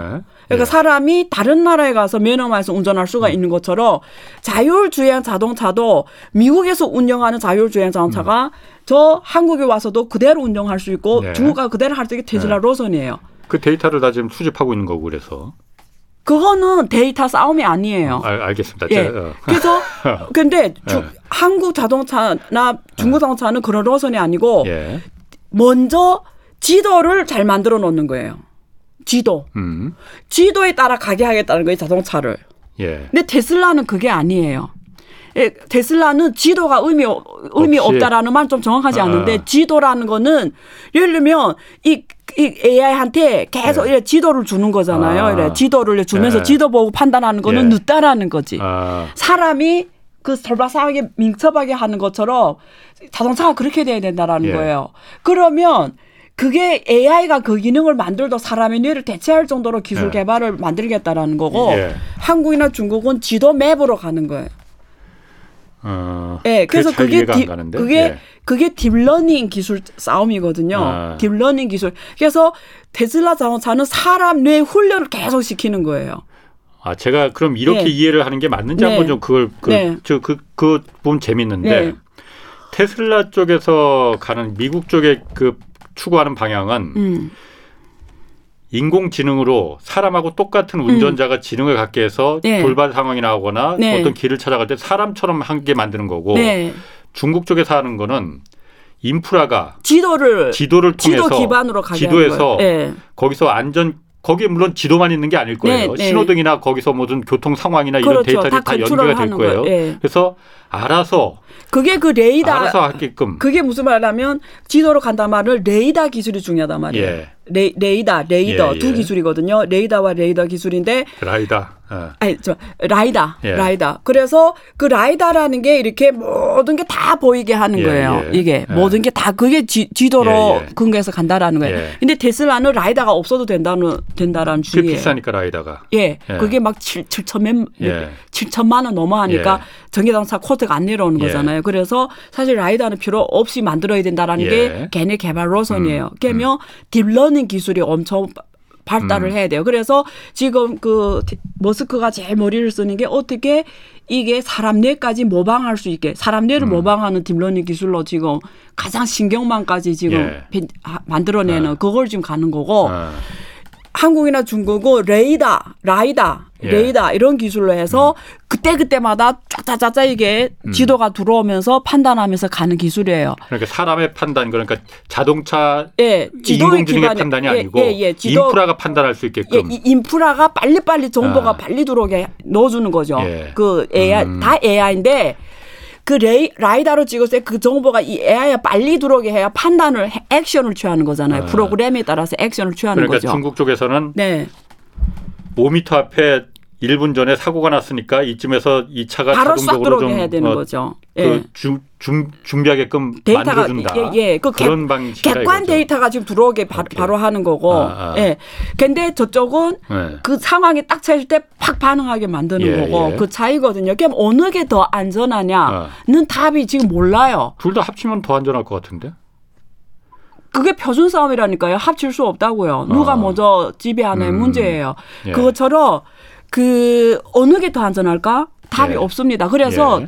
그러니까 예. 사람이 다른 나라에 가서 면허만에서 운전할 수가 음. 있는 것처럼 자율주행 자동차도 미국에서 운영하는 자율주행 자동차가 저 한국에 와서도 그대로 운영할 수 있고 네. 중국가 그대로 할 수 있게 테슬라 로선이에요. 그 데이터를 다 지금 수집하고 있는 거고 그래서 그거는 데이터 싸움이 아니에요. 알, 알겠습니다. 예. 어. 그래서 근데 주- 예. 한국 자동차나 중국 자동차는 그런 로선이 아니고 예. 먼저 지도를 잘 만들어 놓는 거예요. 지도. 음. 지도에 따라 가게 하겠다는 거예요, 자동차를. 예. 근데 테슬라는 그게 아니에요. 예, 테슬라는 지도가 의미 없- 의미 없이. 없다라는 말 좀 정확하지 아. 않은데 지도라는 거는 예를 들면 이, 이 AI한테 계속 네. 이래 지도를 주는 거잖아요. 아. 이래 지도를 주면서 네. 지도 보고 판단하는 거는 예. 늦다라는 거지. 아. 사람이 그 설바사하게 민첩하게 하는 것처럼 자동차가 그렇게 돼야 된다라는 예. 거예요. 그러면 그게 AI가 그 기능을 만들도 사람의 뇌를 대체할 정도로 기술 예. 개발을 만들겠다라는 거고 예. 한국이나 중국은 지도 맵으로 가는 거예요. 어. 예, 그래서 잘 그게 가는데. 그게 예. 그게 딥러닝 기술 싸움이거든요. 아. 딥러닝 기술. 그래서 테슬라 자동차는 사람 뇌 훈련을 계속 시키는 거예요. 아, 제가 그럼 이렇게 네. 이해를 하는 게 맞는지 네. 한번 좀 그걸 그, 네. 저, 그, 그거 보면 재밌는데 네. 테슬라 쪽에서 가는 미국 쪽에 그 추구하는 방향은 음. 인공지능으로 사람하고 똑같은 운전자가 지능을 갖게 해서 네. 돌발 상황이 나오거나 네. 어떤 길을 찾아갈 때 사람처럼 하게 만드는 거고 네. 중국 쪽에서 하는 거는 인프라가 지도를 지도를 통해서 지도 기반으로 가게 지도에서. 예. 거기서 안전 거기에 물론 지도만 있는 게 아닐 거예요. 네, 네. 신호등이나 거기서 무슨 교통 상황이나 이런 그렇죠. 데이터들이 다 다, 연계가 컨트롤 될. 거예요. 예. 그래서 알아서 그게 그 레이더 알아서 하게끔 그게 무슨 말이냐면 지도로 간다 말을 레이더 기술이 중요하단 말이에요. 예. 레, 레이더, 레이더 예, 두 예. 기술이거든요. 레이더와 레이더 기술인데 라이다. 어. 아니 저 라이다 예. 라이다 그래서 그 라이다라는 게 이렇게 모든 게 다 보이게 하는 예, 거예요 예. 이게 예. 모든 게 다 그게 지, 지도로 예, 예. 근거해서 간다라는 거예요 예. 근데 테슬라는 라이다가 없어도 된다는 된다라는 주의예요 비싸니까 라이다가. 예, 예. 그게 막 7, 7천 예. 7천만 원 넘어 하니까 예. 전기자동차 코스트가 안 내려오는 예. 거잖아요. 그래서 사실 라이다는 필요 없이 만들어야 된다라는 예. 게 걔네 개발 노선이에요. 음, 그러면 딥러닝 기술이 엄청 발달을 음. 해야 돼요. 그래서 지금 그 디- 머스크가 제일 머리를 쓰는 게 어떻게 이게 사람 뇌까지 모방할 수 있게 사람 뇌를 모방하는 딥러닝 기술로 지금 가장 신경망까지 지금 예. 빈- 아, 만들어내는 어. 그걸 지금 가는 거고 어. 한국이나 중국은 레이더, 라이다, 예. 레이더 이런 기술로 해서 그때 그때마다 짜짜짜짜 이게 음. 지도가 들어오면서 판단하면서 가는 기술이에요. 그러니까 사람의 판단 그러니까 자동차 예, 인공지능의 기반에- 판단이 예, 아니고 예, 예, 지도- 인프라가 판단할 수 예, 있게끔. 이 인프라가 빨리빨리 정보가 아. 빨리 들어오게 넣어주는 거죠. 예. 그 AI 음. 다 AI인데 그 레이, 라이다로 찍었을 때 그 정보가 이 AI에 빨리 들어오게 해야 판단을 해- 액션을 취하는 거잖아요. 아. 프로그램에 따라서 액션을 취하는 그러니까 거죠. 중국 쪽에서는 네. 5m 앞에 1분 전에 사고가 났으니까 이쯤에서 이 차가 바로 싹 들어오게 좀 해야 되는 어, 거죠. 예. 그 주, 준, 준비하게끔 데이터가 만들어준다. 예, 예. 그 객- 그런 방식이라 객관 이거죠. 데이터가 지금 들어오게 바. 로 하는 거고. 아, 아. 예. 근데 저쪽은 네. 그 상황이 딱 차일 때 팍 반응하게 만드는 예, 거고 예. 그 차이거든요. 그럼 어느 게 더 안전하냐는 답이 지금 몰라요. 둘 다 합치면 더 안전할 것 같은데. 그게 표준 싸움이라니까요. 합칠 수 없다고요. 누가 아. 먼저 지배하는 음. 문제예요. 예. 그것처럼 그 어느 게 더 안전할까? 답이 예. 없습니다. 그래서 예.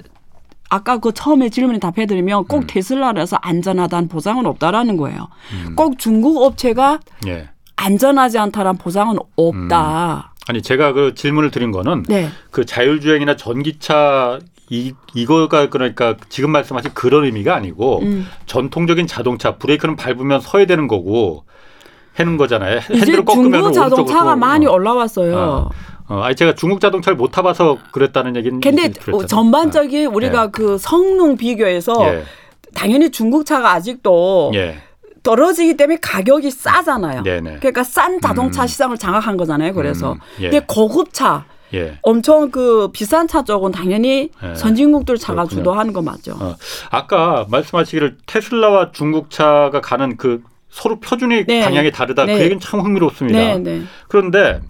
아까 그 처음에 질문에 답해드리면 꼭 음. 테슬라라서 안전하다는 보장은 없다라는 거예요. 음. 꼭 중국 업체가 예. 안전하지 않다는 보장은 없다. 아니 제가 그 질문을 드린 거는 네. 그 자율주행이나 전기차 이 이거가 그러니까 지금 말씀하신 그런 의미가 아니고 음. 전통적인 자동차 브레이크는 밟으면 서야 되는 거고 해는 거잖아요. 핸들을 꺾으면 중국 자동차가 많이 올라왔어요. 어. 어, 아니 제가 중국 자동차를 못 타봐서 그랬다는 얘기는 근데. 어, 전반적인 우리가 예. 그 성능 비교에서 예. 당연히 중국 차가 아직도 예. 떨어지기 때문에 가격이 싸잖아요. 네네. 그러니까 싼 자동차 음. 시장을 장악한 거잖아요. 그래서 음, 예. 근데 고급차 예. 엄청 그 비싼 차 쪽은 당연히 예. 선진국들 차가 그렇군요. 주도하는 거 맞죠. 어, 아까 말씀하시기를 테슬라와 중국 차가 가는 그 서로 표준이 네. 방향이 다르다. 네. 그 얘기는 참 흥미롭습니다. 네, 네. 그런데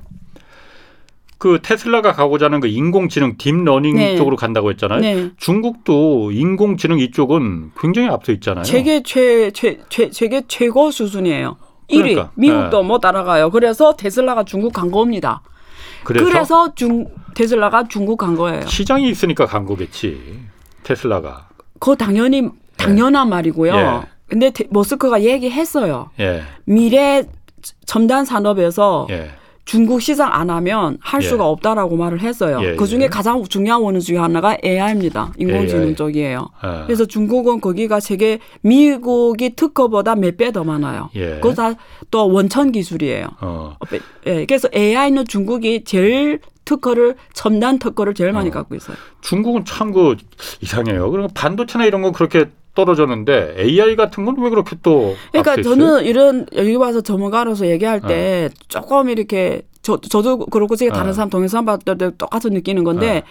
그 테슬라가 가고자 하는 그 인공지능 deep learning 네. 쪽으로 간다고 했잖아요. 네. 중국도 인공지능 이쪽은 굉장히 앞서 있잖아요. 세계 최, 최, 최, 세계 최고 수준이에요. 1위. 그러니까. 미국도 네. 못 따라가요. 그래서 테슬라가 중국 간 겁니다. 그래서, 그래서 중 테슬라가 중국 간 거예요. 시장이 있으니까 간 거겠지. 테슬라가. 그거 당연히 당연한 말이고요. 예. 근데 테- 머스크가 얘기했어요. 예. 미래 첨단 산업에서 예. 중국 시장 안 하면 할 예. 수가 없다라고 말을 했어요. 예, 그 중에 예. 가장 중요한 원인 중에 하나가 AI입니다. 인공지능 AI. 쪽이에요. 예. 그래서 중국은 거기가 세계 미국이 특허보다 몇 배 더 많아요. 예. 그거 다 또 원천 기술이에요. 어. 어, 예, 그래서 AI는 중국이 제일 특허를 첨단 특허를 제일 많이 어. 갖고 있어요. 중국은 참 그 이상해요. 그러니까 반도체나 이런 건 그렇게 떨어졌는데 AI 같은 건 왜 그렇게 또 그러니까? 저는 이런 여기 와서 전문가로서 얘기할 때 조금 이렇게 저 저도 그렇고 제가 다른 어. 사람 동영상 봤을 때 똑같이 느끼는 건데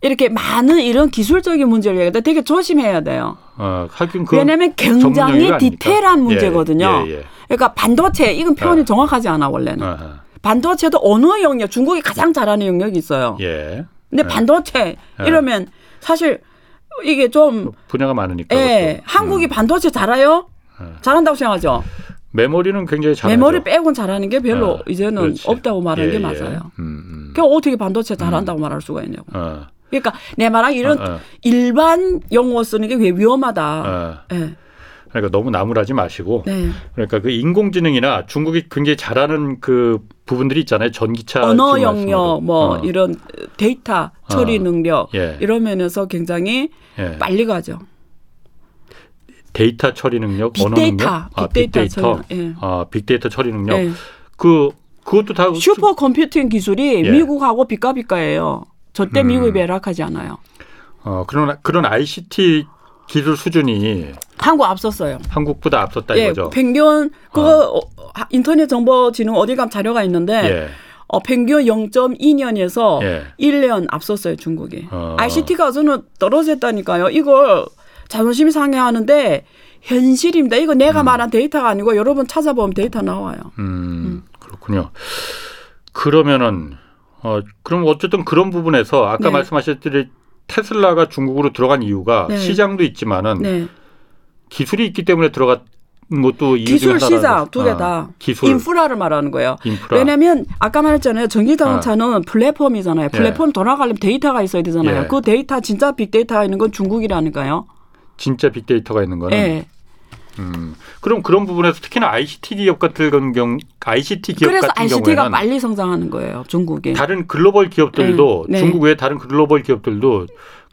이렇게 많은 이런 기술적인 문제를 얘기할 때 되게 조심해야 돼요. 어, 그 왜냐하면 굉장히. 디테일한 예, 문제거든요. 예, 예. 그러니까 반도체 이건 표현이 어. 정확하지 않아 원래는. 아하. 반도체도 어느 영역 중국이 가장 잘하는 영역이 있어요. 예. 근데 예. 반도체 예. 이러면 사실 이게 좀 분야가 많으니까. 예. 한국이 음. 반도체 잘해요? 예. 잘한다고 생각하죠. 메모리는 굉장히 잘하죠. 메모리 빼곤 잘하는 게 별로 어, 이제는 그렇지. 없다고 말하는 예, 게 예. 맞아요. 음, 음. 그러니까 어떻게 반도체 잘한다고 말할 수가 있냐고. 어, 그러니까 내 말한 이런 어, 어. 일반 용어 쓰는 게 왜 위험하다. 어. 예. 그러니까 너무 나무라지 마시고 네. 그러니까 그 인공지능이나 중국이 굉장히 잘하는 그 부분들이 있잖아요. 전기차 언어. 영역 뭐 어, 이런 데이터 처리 어. 능력 예. 이런 면에서 굉장히 예. 빨리 가죠. 데이터 처리 능력, 언어 빅데이터, 능력, 아, 빅데이터 빅데이터, 처리, 예. 아, 빅데이터 처리 능력. 예. 그 그것도 다 super computing 기술이 예. 미국하고 비까비까예요. 절대 음. 미국이 매락하지 않아요. 어, 그런 그런 ICT 기술 수준이 한국 앞섰어요. 한국보다 앞섰다 예, 이거죠. 평균 그거 어, 인터넷 정보진흥 어디 감 자료가 있는데 예. 어, 평균 0.2년에서 예. 1년 앞섰어요 중국이. 어. ICT가 저는 떨어졌다니까요. 이걸 자존심이 상해하는데 현실입니다. 이거 내가 말한 데이터가 아니고 여러분 찾아보면 데이터 나와요. 음, 그렇군요. 그러면은 어 그럼 어쨌든 그런 부분에서 아까 네. 말씀하셨듯이 테슬라가 중국으로 들어간 이유가 네. 시장도 있지만은 네. 기술이 있기 때문에 들어간 것도 기술 시장. 두개 아, 다 기술 인프라를 말하는 거예요. 인프라 왜냐하면 아까 말했잖아요. 전기 아. 자동차는 플랫폼이잖아요. 플랫폼 돌아가려면 데이터가 있어야 되잖아요. 예. 그 데이터 진짜 빅데이터가 있는 건 중국이라니까요. 진짜 빅데이터가 있는 거는 예. 음, 그럼 그런 부분에서 특히나 ICT 기업 같은 경우 ICT 기업 그래서 같은 ICT가 경우에는 빨리 성장하는 거예요. 중국이. 다른 글로벌 기업들도 네, 네. 중국 외 다른 글로벌 기업들도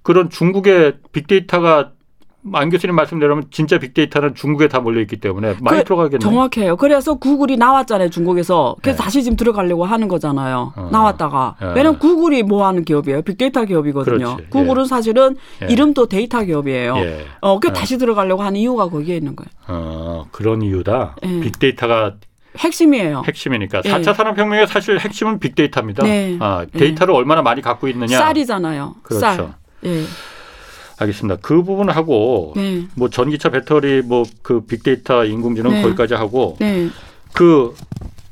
그런 중국의 빅데이터가 안 교수님 말씀대로면 진짜 빅데이터는 중국에 다 몰려 있기 때문에 많이 그 들어가겠네요. 정확해요. 그래서 구글이 나왔잖아요, 중국에서. 그래서 네. 다시 지금 들어가려고 하는 거잖아요. 어. 나왔다가. 예. 왜냐면 구글이 뭐 하는 기업이에요? 빅데이터 기업이거든요. 그렇지. 구글은 사실은 예. 이름도 데이터 기업이에요. 예. 어, 그 예. 다시 들어가려고 하는 이유가 거기에 있는 거예요. 어, 그런 이유다. 예. 빅데이터가 핵심이에요. 핵심이니까 예. 4차 산업혁명의 사실 핵심은 빅데이터입니다. 네. 아, 데이터를 얼마나 많이 갖고 있느냐. 쌀이잖아요. 그렇죠. 쌀. 예. 알겠습니다. 그 부분 하고 네. 뭐 전기차 배터리 뭐 그 빅데이터 인공지능 네. 거기까지 하고 네. 그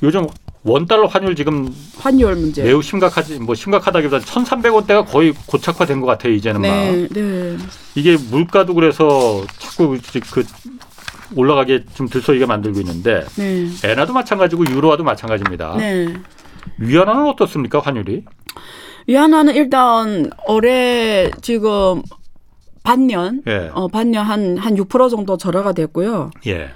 요즘 원 달러 환율 지금 환율 문제. 매우 심각하지 뭐 심각하다기보다 1,300원대가 거의 고착화된 것 같아요 이제는 막 네. 네. 이게 물가도 그래서 자꾸 그 올라가게 좀 들썩이게 만들고 있는데 네. 엔화도 마찬가지고 유로화도 마찬가지입니다. 네. 위안화는 어떻습니까 환율이? 위안화는 일단 올해 지금 반년 예, 어, 반년 한, 한 6% 정도 절하가 됐고요. 예,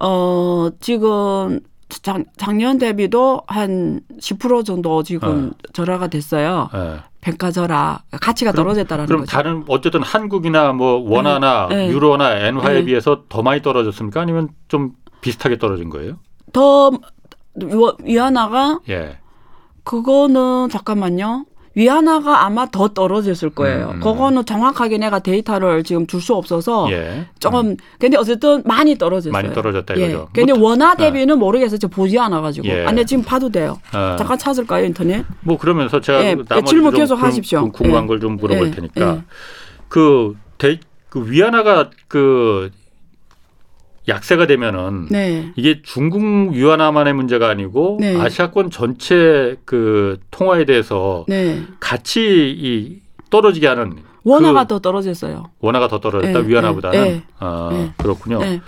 어, 지금 작, 작년 대비도 한 10% 정도 지금 절하가 됐어요. 예. 평가절하. 가치가 그럼- 떨어졌다라는 그럼 거죠. 다른 어쨌든 한국이나 뭐 원화나 네. 유로나 엔화에 네. 비해서 더 많이 떨어졌습니까? 아니면 좀 비슷하게 떨어진 거예요? 더 위- 위안화가 예, 그거는 잠깐만요. 위안화가 아마 더 떨어졌을 거예요. 음. 그거는 정확하게 내가 데이터를 지금 줄 수 없어서 예. 조금 근데 어쨌든 많이 떨어졌어요. 많이 떨어졌다 예. 이거죠. 근데 뭐, 원화 대비는 모르겠어요. 저 보지 않아 가지고. 예. 아, 근데 지금 봐도 돼요. 어, 잠깐 찾을까요, 인터넷? 뭐 그러면서 제가 예, 질문 좀 계속 궁- 하십시오. 궁금한 예. 걸좀 물어볼 예, 테니까 예. 그, 대, 그 위안화가 그 약세가 되면은 네. 이게 중국 위안화만의 문제가 아니고 네. 아시아권 전체 그 통화에 대해서 네. 같이 이 떨어지게 하는 원화가 그 더 떨어졌어요. 원화가 더 떨어졌다 예, 위안화보다는 예, 아, 예. 그렇군요. 네.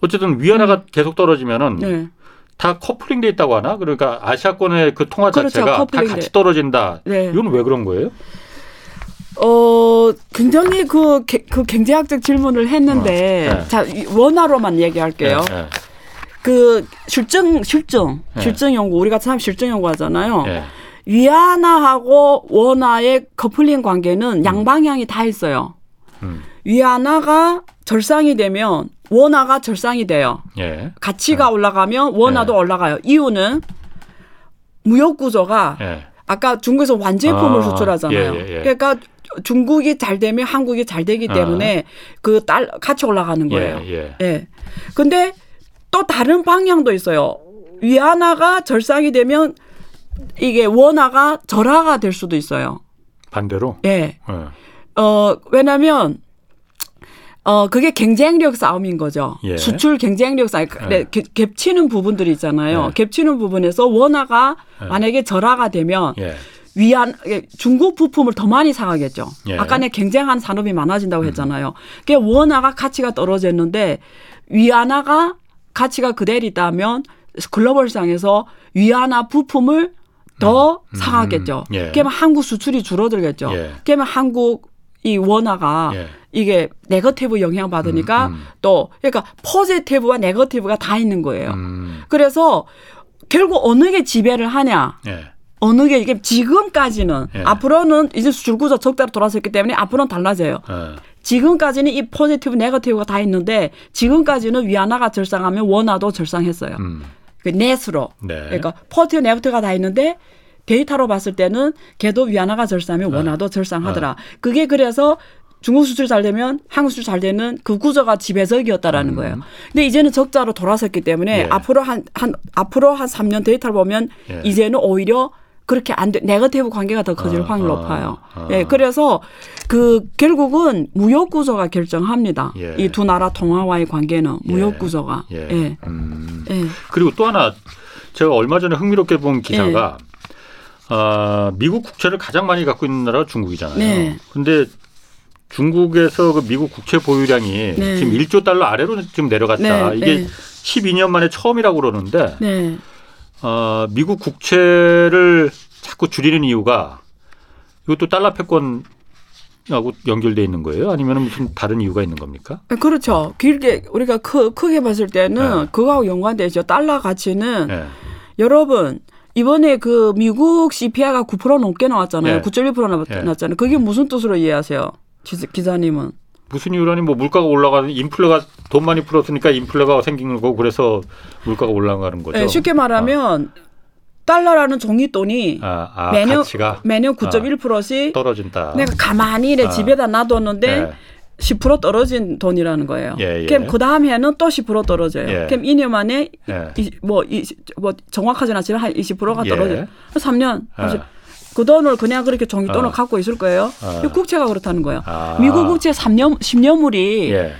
어쨌든 위안화가 계속 떨어지면은 네. 다 커플링돼 있다고 하나? 그러니까 아시아권의 그 통화 그렇죠. 자체가 다. 같이 떨어진다. 네. 이건 왜 그런 거예요? 어, 굉장히 그, 게- 그 경제학적 질문을 했는데, 어, 네. 자, 이 원화로만 얘기할게요. 예, 예, 그, 실증, 실증, 네. 실증 연구, 우리가 참 실증 연구 하잖아요. 예. 위안화하고 원화의 커플링 관계는 양방향이 다 있어요. 음, 위안화가 절상이 되면 원화가 절상이 돼요. 예. 가치가 올라가면 원화도 네. 올라가요. 이유는 무역 구조가 예. 아까 중국에서 완제품을 아, 수출하잖아요. 예, 예, 예. 그러니까 중국이 잘 되면 한국이 잘 되기 때문에 그딸 같이 올라가는 거예요. 예, 예. 예. 근데 또 다른 방향도 있어요. 위안화가 절상이 되면 이게 원화가 절하가 될 수도 있어요. 반대로. 예. 예. 어, 왜냐면 어, 그게 경쟁력 싸움인 거죠. 예. 수출 경쟁력 싸움. 예. 겹- 겹치는 부분들이 있잖아요. 예. 겹치는 부분에서 원화가 예. 만약에 절하가 되면 예. 위안 예, 중국 부품을 더 많이 사가겠죠. 예. 아까 내 경쟁하는 산업이 많아진다고 했잖아요. 그게 원화가 가치가 떨어졌는데 위안화가 가치가 그대로 있다면 글로벌상에서 위안화 부품을 더 사가겠죠. 음. 예. 그러면 한국 수출이 줄어들겠죠. 예. 그러면 한국 이 원화가 예. 이게 네거티브 영향 받으니까 음, 음. 또 그러니까 포지티브와 네거티브가 다 있는 거예요. 음, 그래서 결국 어느 게 지배를 하냐? 예. 어느 게 이게 지금까지는 예. 앞으로는 이제 수출 구조 적대로 돌아섰기 때문에 앞으로는 달라져요. 예. 지금까지는 이 positive, negative가 다 있는데 지금까지는 위안화가 절상하면 원화도 절상했어요. 음. 그 net으로. 네. 그러니까 positive, negative가 다 있는데 데이터로 봤을 때는 걔도 위안화가 절상하면 네. 원화도 절상하더라. 그게 그래서 중국 수출 잘 되면 한국 수출 잘 되는 그 구조가 지배적이었다라는 거예요. 근데 이제는 적자로 돌아섰기 때문에 음. 예. 앞으로 한, 한, 앞으로 한 3년 데이터를 보면 예. 이제는 오히려 그렇게 안 돼. 네거티브 관계가 더 커질 아, 확률이 아, 높아요. 아. 예, 그래서 그 결국은 무역 구조가 결정합니다. 예. 이두 나라 통화와의 관계는 무역 예. 구조가. 예. 예. 음. 예. 그리고 또 하나 제가 얼마 전에 흥미롭게 본 기사가 아, 미국 국채를 가장 많이 갖고 있는 나라가 중국이잖아요. 네. 근데 중국에서 그 미국 국채 보유량이 네. 지금 1조 달러 아래로 지금 내려갔다. 네, 이게 네. 12년 만에 처음이라고 그러는데 네. 어, 미국 국채를 자꾸 줄이는 이유가 이것도 달러 패권 하고 연결돼 있는 거예요? 아니면 무슨 다른 이유가 있는 겁니까? 아, 그렇죠. 길게 우리가 크, 크게 봤을 때는 네. 그거하고 연관되죠. 달러 가치는 예. 여러분 이번에 그 미국 CPI가 9% 넘게 나왔잖아요. 예. 9.1% 예. 나왔잖아요. 그게 무슨 뜻으로 이해하세요? 기- 기자님은. 무슨 이유라니 뭐 물가가 올라가는 인플레가 돈 많이 풀었으니까 인플레가 생기는 거고 그래서 물가가 올라가는 거죠. 예, 쉽게 말하면 달러라는 종이돈이 아, 아, 매년 가치가 매년 9.1%씩 떨어진다. 내가 가만히 이래 아. 집에다 놔뒀는데 네. 10% 떨어진 돈이라는 거예요. 예, 예. 그럼 그 다음 해는 또 10% 떨어져요. 예. 그럼 2년 만에 예. 이, 뭐, 이, 뭐 정확하진 않지만 한 20%가 예. 떨어져요. 3년. 예. 그 돈을 그냥 그렇게 종이 돈을 어. 갖고 있을 거예요. 어. 이 국채가 그렇다는 거예요. 아. 미국 국채 3년 10년물이 예.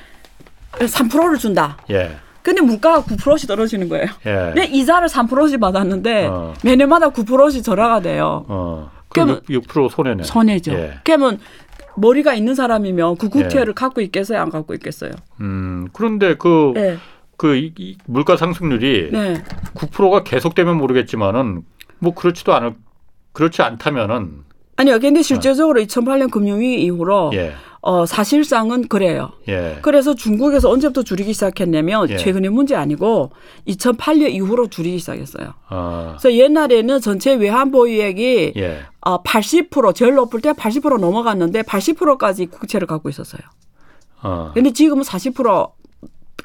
3%를 준다. 예. 근데 물가가 9%씩 떨어지는 거예요. 예. 근데 이자를 3%씩 받았는데 어. 매년마다 9%씩 절하가 돼요. 어. 그럼 그러면 6, 6% 손해네. 손해죠. 예. 그러면 머리가 있는 사람이면 그 국채를 예. 갖고 있겠어요, 안 갖고 있겠어요? 음. 그런데 그, 네. 그 이, 이 물가 상승률이 네. 9%가 계속되면 모르겠지만은 뭐 그렇지도 않을 그렇지 않다면은 아니요. 근데 실제적으로 2008년 금융위기 이후로 예. 어, 사실상은 그래요. 예. 그래서 중국에서 언제부터 줄이기 시작했냐면 예. 최근의 문제 아니고 2008년 이후로 줄이기 시작했어요. 어. 그래서 옛날에는 전체 외환 보유액이 예. 어, 80% 제일 높을 때 80% 넘어갔는데 80%까지 국채를 갖고 있었어요. 어. 근데 지금은 40%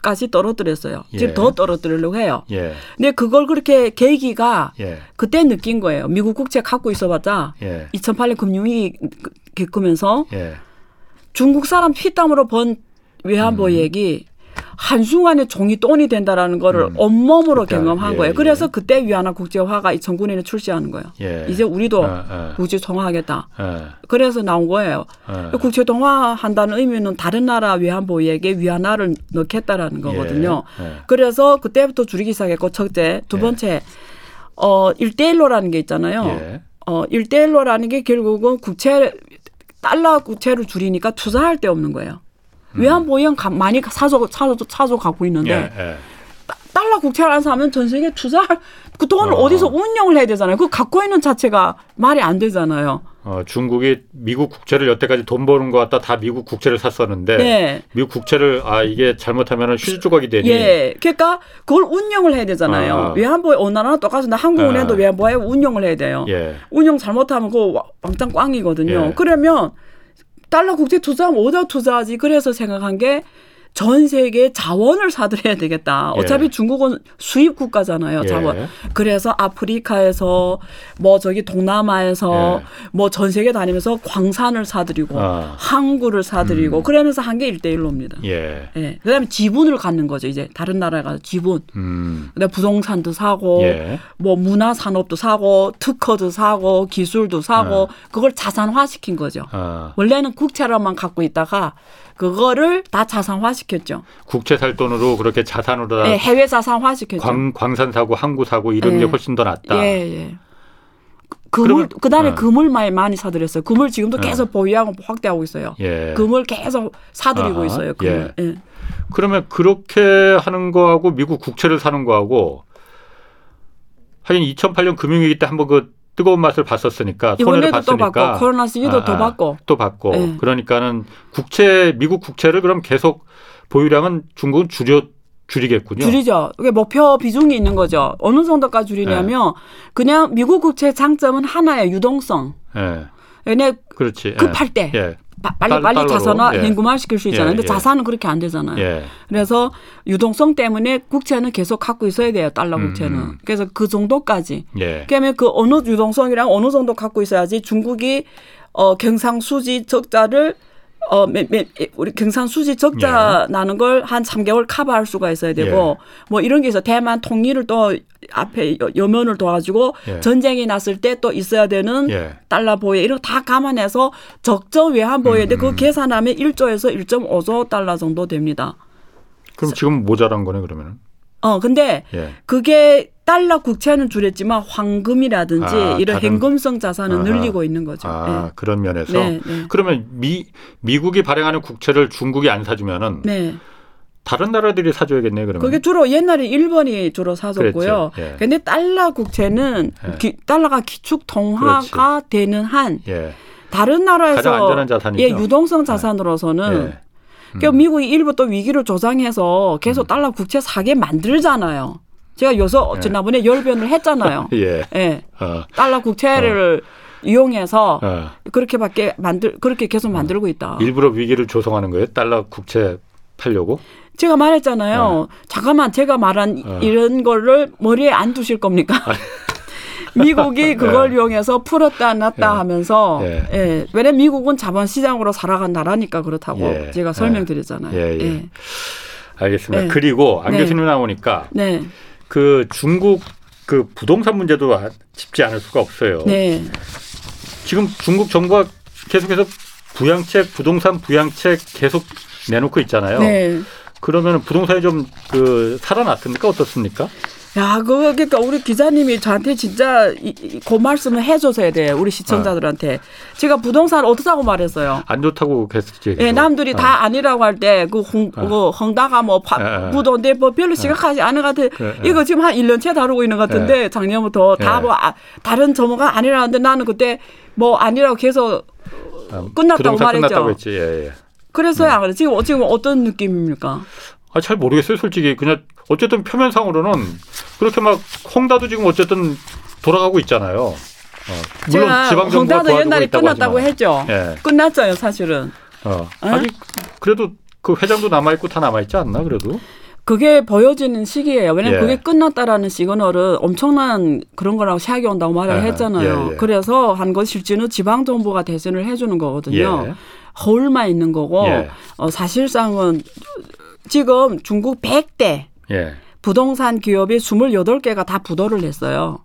까지 떨어뜨렸어요. 예. 지금 더 떨어뜨리려고 해요. 예. 근데 그걸 그렇게 계기가 예. 그때 느낀 거예요. 미국 국채 갖고 있어봤자 예. 2008년 금융위기 겪으면서 예. 중국 사람 피땀으로 번 외환보액이 한순간에 종이 돈이 된다라는 거를 음. 온몸으로 그때, 경험한 예, 거예요. 예. 그래서 그때 위안화 국제화가 2009년에 출시하는 거예요. 예. 이제 우리도 어, 어. 국제 통화하겠다. 예. 그래서 나온 거예요. 예. 국제 통화한다는 의미는 다른 나라 외환보액에 위안화를 넣겠다라는 거거든요. 예. 예. 그래서 그때부터 줄이기 시작했고 첫째, 두 예. 번째 어 1대1로라는 게 있잖아요. 예. 어 1대1로라는 게 결국은 국채 달러 국채를 줄이니까 투자할 데 없는 거예요. 외환보유형 가- 많이 사서 사서 사서 갖고 있는데 예. 예. 달러 국채를 안 사면 전 세계 투자할 그 돈을 어. 어. 디서 운용을 해야 되잖아요. 그 갖고 있는 자체가 말이 안 되잖아요. 어, 중국이 미국 국채를 여태까지 돈 버는 것 같다 다 미국 국채를 샀었는데 네. 미국 국채를 아 이게 잘못하면 휴지 조각이 되니 예. 그러니까 그걸 운용을 해야 되잖아요. 아. 외환보유 어느 나라나 똑같은데 한국은행도 아. 외환보유 운용을 해야 돼요. 예. 운용 잘못하면 그거 와- 왕창 꽝이거든요. 예. 그러면 달러 국채 투자하면 어디다 투자하지? 그래서 생각한 게 전 세계 자원을 사들여야 되겠다. 예. 어차피 중국은 수입 국가잖아요, 예. 자원. 그래서 아프리카에서 뭐 저기 동남아에서 뭐전 세계 다니면서 광산을 사들이고 예. 아. 항구를 사들이고 그러면서 한게 1대1로입니다. 예. 예. 그다음에 지분을 갖는 거죠. 이제 다른 나라에 가서 지분. 음. 그다음에 부동산도 사고 예. 뭐 문화 산업도 사고 특허도 사고 기술도 사고 그걸 자산화 시킨 거죠. 아. 원래는 국채로만 갖고 있다가 그거를 다 자산화 시켰죠. 국채 살 돈으로 그렇게 자산으로 다 예, 해외 자산화 시켰죠. 광, 광산 사고 항구 사고 이런 예. 게 훨씬 더 낫다. 예, 예. 금을 그다음에 어. 금을 많이 많이 사들였어요. 금을 지금도 어. 계속 보유하고 확대하고 있어요. 예. 금을 계속 사들이고 아하, 있어요. 금을. 예. 그러면 그렇게 하는 거하고 미국 국채를 사는 거하고 하긴 2008년 금융위기 때 한번 그 뜨거운 맛을 봤었으니까 손해를 또 봤으니까 받고 코로나 시기도 아, 더 아, 받고. 또 받고 예. 그러니까는 국채 미국 국채를 그럼 계속 보유량은 중국은 줄여 줄이겠군요. 줄이죠. 그게 목표 비중이 있는 거죠. 어느 정도까지 줄이냐면 그냥 미국 국채 장점은 하나예요. 유동성. 예. 얘네 그렇지. 예. 급할 때 예. 바- 빨리 달- 빨리. 자산화 예. 현금화 시킬 수 있잖아요. 예, 근데 예. 자산은 그렇게 안 되잖아요. 예. 그래서 유동성 때문에 국채는 계속 갖고 있어야 돼요. 달러 음, 국채는. 음. 그래서 그 정도까지. 예. 그러면 그 어느 유동성이랑 어느 정도 갖고 있어야지 중국이 어 경상수지 적자를 어, 매, 매, 우리 경상수지 적자 나는 걸 한 3개월 커버할 수가 있어야 되고 예. 뭐 이런 게 있어. 대만 통일을 또 앞에 여- 여면을 도와주고 예. 전쟁이 났을 때 또 있어야 되는 예. 달러 보유 이런 거다 감안해서 적정 외환 보유인데 음, 그 계산하면 1조에서 1.5조 달러 정도 됩니다. 그럼 지금 모자란 거네 그러면은. 어 근데 예. 그게 달러 국채는 줄였지만 황금이라든지 아, 이런 현금성 자산은 아하. 늘리고 있는 거죠. 아, 그런 면에서 네, 네. 그러면 미 미국이 발행하는 국채를 중국이 안 사주면은 네. 네. 다른 나라들이 사줘야겠네 그러면. 그게 주로 옛날에 일본이 주로 사줬고요. 그랬죠. 예. 근데 달러 국채는 예. 기- 달러가 기축 통화가 되는 한 예. 다른 나라에서 가장 안전한 자산이죠. 예, 유동성 자산으로서는 예. 그러니까 미국이 일부 또 위기를 조장해서 음. 계속 달러 국채 사게 만들잖아요. 제가 요서 예. 지난번에 열변을 했잖아요. 예. 예. 어. 달러 국채를 이용해서 어. 그렇게밖에 만들 그렇게 계속 만들고 있다. 일부러 위기를 조성하는 거예요. 달러 국채 팔려고. 제가 말했잖아요. 잠깐만 제가 말한 어. 이런 거를 머리에 안 두실 겁니까? 미국이 그걸 이용해서 풀었다 놨다 예. 하면서 예. 예. 왜냐면 미국은 자본 시장으로 살아간 나라니까 그렇다고 예. 제가 설명드렸잖아요. 예, 예. 알겠습니다. 네. 그리고 안 네. 교수님 나오니까 네. 그 중국 그 부동산 문제도 아- 짚지 않을 수가 없어요. 네. 지금 중국 정부가 계속해서 부양책, 부동산 부양책 계속 내놓고 있잖아요. 네. 그러면 부동산이 좀 그 살아났습니까? 어떻습니까? 야, 그거 그러니까 우리 기자님이 저한테 진짜 이, 이, 그 말씀을 해줘서야 돼요. 우리 시청자들한테. 제가 부동산 어떻다고 말했어요. 안 좋다고 했었지. 예, 남들이 어. 다 아니라고 할 때그 홍, 그 헝다가 뭐 파, 예, 예. 부도인데 뭐 별로 심각하지 않은 것 같아. 예, 예. 이거 지금 한 1년째 다루고 있는 것 같은데 작년부터 다 예. 뭐 아, 다른 전문가 아니라는데 나는 그때 뭐 아니라고 계속 아, 끝났다고 말했죠. 끝났다고 했지. 예, 예. 그래서야 안 그래. 지금 지금 어떤 느낌입니까? 아, 잘 모르겠어요, 솔직히. 그냥 어쨌든 표면상으로는 그렇게 막 홍다도 지금 어쨌든 돌아가고 있잖아요. 어, 물론 지방 정부가 도와주고 옛날에 있다고 끝났다고. 했죠. 예. 끝났어요, 사실은. 어. 에? 아직 그래도 그 회장도 남아 있고 다 남아 있지 않나 그래도? 그게 보여지는 시기예요. 왜냐면 예. 그게 끝났다라는 시그널은 엄청난 그런 거라고 시학이 온다고 말을 아하, 했잖아요. 예, 예. 그래서 한것 실제는 지방 정부가 대신을 해주는 거거든요. 예. 허울만 있는 거고 예. 어, 사실상은 지금 중국 100대 예. 부동산 기업이 28개가 다 부도를 냈어요.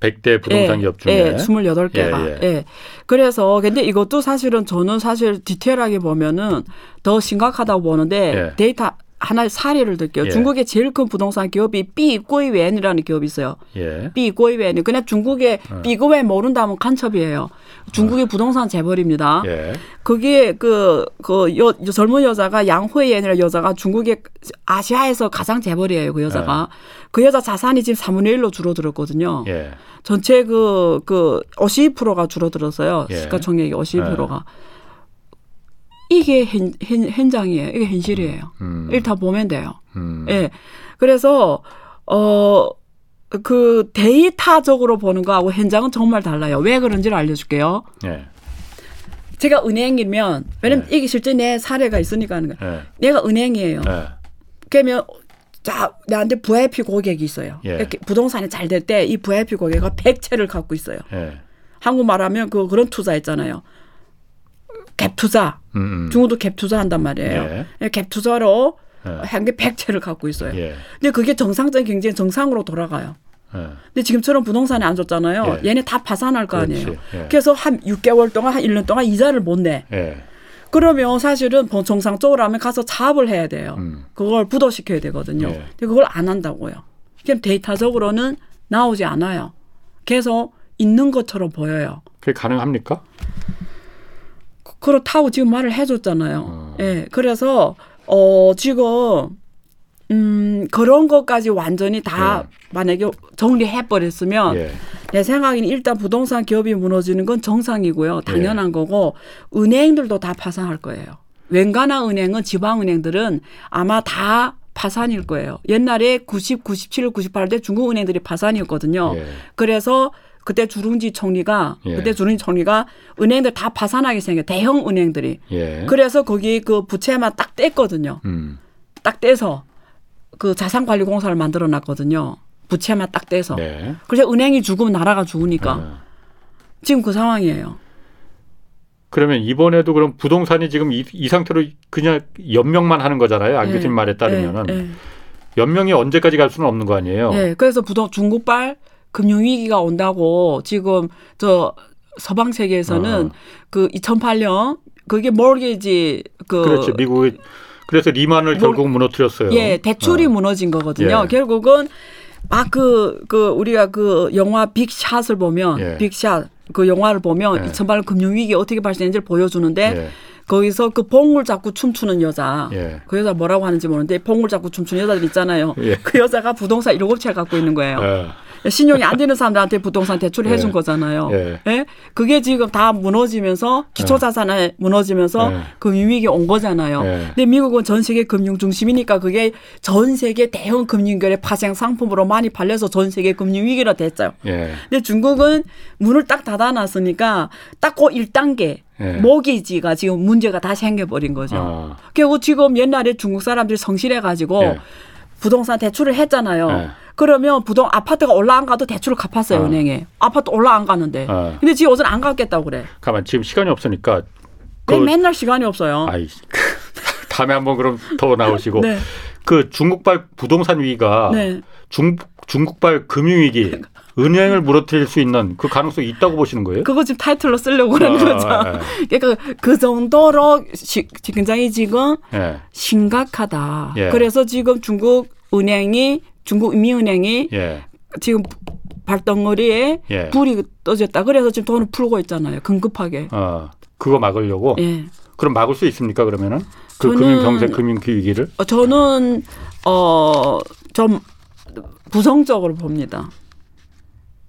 100대 부동산 예, 기업 중에 예, 28개가. 예, 예, 예. 그래서 근데 이것도 사실은 저는 사실 디테일하게 보면은 더 심각하다고 보는데 예. 데이터 하나의 사례를 들게요. 예. 중국의 제일 큰 부동산 기업이 삐꼬이웬이라는 기업이 있어요. 예. 삐꼬이웬이 그냥 중국의 어. 삐꼬이웬 모른다면 간첩이에요. 중국의 부동산 재벌입니다. 예. 그게 그, 그, 여, 젊은 여자가 양호이엔이라는 여자가 중국의 아시아에서 가장 재벌이에요, 그 여자가. 그 여자 자산이 지금 3분의 1로 줄어들었거든요. 예. 전체 그, 그, 52%가 줄어들었어요. 예. 시가총액이 52%가. 이게 현, 현, 현 장이에요. 이게 현실이에요. 음. 일단 보면 돼요. 음. 예. 그래서, 어, 그 데이터적으로 보는 거하고 현장은 정말 달라요. 왜 그런지를 알려줄게요. 예. 제가 은행이면 왜냐면 네. 이게 실제 내 사례가 있으니까 하는 거예요. 예. 내가 은행이에요. 예. 그러면 자 나한테 VIP 고객이 있어요. 예. 이렇게 부동산이 잘 될 때 이 VIP 고객가 100채를 갖고 있어요. 예. 한국 말 하면 그 그런 투자 있잖아요. 갭 투자. 음, 음. 중국도 갭 투자 한단 말이에요. 갭 투자로 예. 한개 100채를 갖고 있어요. 예. 근데 그게 정상적인 경제 정상으로 돌아가요. 예. 근데 지금처럼 부동산이 안 좋잖아요. 예. 얘네 다 파산할 거. 아니에요. 예. 그래서 한 6개월 동안 한 1년 동안 이자를 못 내. 예. 그러면 사실은 뭐 정상적으로 하면 가서 자업을 해야 돼요. 음. 그걸 부도시켜야 되거든요. 예. 근데 그걸 안 한다고요. 그럼 데이터적으로는 나오지 않아요. 계속 있는 것처럼 보여요. 그게 가능합니까? 그- 그렇다고 지금 말을 해줬잖아요. 어. 예. 그래서 어 지금 음 그런 것까지 완전히 다 만약에 정리해 버렸으면 예. 내 생각에는 일단 부동산 기업이 무너지는 건 정상이고요. 예. 당연한 거고 은행들도 다 파산할 거예요. 웬간한 은행은 지방 은행들은 아마 다 파산일 거예요. 옛날에 90, 97, 98대 중국 은행들이 파산이었거든요. 예. 그래서 그때 주룽지 총리가 예. 그때 주룽지 총리가 은행들 다 파산하게 생겨 대형 은행들이. 예. 그래서 거기 그 부채만 딱 뗐거든요. 음. 딱 떼서 그 자산관리공사를 만들어 놨거든요. 부채만 딱 떼서. 네. 그래서 은행이 죽으면 나라가 죽으니까 어. 지금 그 상황이에요. 그러면 이번에도 그럼 부동산이 지금 이, 이 상태로 그냥 연명만 하는 거잖아요. 안 예. 교수님 말에 따르면은 예, 예. 연명이 언제까지 갈 수는 없는 거 아니에요. 예, 그래서 부동 중국발 금융 위기가 온다고 지금 저 서방 세계에서는 어. 그 2008년 그게 몰게지 그 그렇죠. 미국이 그래서 리만을 뭘- 결국 무너뜨렸어요. 예, 대출이 어. 무너진 거거든요. 예. 결국은 막 그, 그, 우리가 그 영화 빅샷을 보면, 예. 빅샷, 그 영화를 보면 예. 2008년 금융위기 어떻게 발생했는지를 보여주는데, 예. 거기서 그 봉을 잡고 춤추는 여자, 예. 그 여자 뭐라고 하는지 모르는데, 봉을 잡고 춤추는 여자들 있잖아요. 예. 그 여자가 부동산 1억 채를 갖고 있는 거예요. 예. 신용이 안 되는 사람들한테 부동산 대출을 예. 해준 거잖아요. 예. 예? 그게 지금 다 무너지면서 기초자산에 무너지면서 예. 금융위기 온 거잖아요. 예. 근데 미국은 전 세계 금융 중심이니까 그게 전 세계 대형 금융결의 파생 상품으로 많이 팔려서 전 세계 금융 위기로 됐죠. 예. 근데 중국은 문을 딱 닫아놨으니까 딱 그 1단계 예. 모기지가 지금 문제가 다 생겨버린 거죠. 아. 결국 지금 옛날에 중국 사람들이 성실해가지고 예. 부동산 대출을 했잖아요. 네. 그러면 부동 아파트가 올라 안 가도 대출을 갚았어요 아. 은행에. 아파트 올라 안 가는데. 아. 근데 지금 어제 안 갚겠다고 그래. 가만 지금 시간이 없으니까 그왜 맨날 시간이 없어요. 아이 다음에 한번 그럼 더 나오시고 네, 그 중국발 부동산 위기가 네. 중 중국발 금융 위기 은행을 무너뜨릴 수 있는 그 가능성이 있다고 보시는 거예요? 그거 지금 타이틀로 쓰려고 그러는 아, 거죠. 아, 그러니까 그 정도로 시, 굉장히 지금 예. 심각하다. 예. 그래서 지금 중국 은행이 중국 인민은행이 예. 지금 발덩어리에 예. 불이 떠졌다. 그래서 지금 돈을 풀고 있잖아요. 급급하게. 어. 그거 막으려고 예. 그럼 막을 수 있습니까 그러면은 그 금융 경제 금융 위기를 어, 저는 어 좀 부정적으로 봅니다.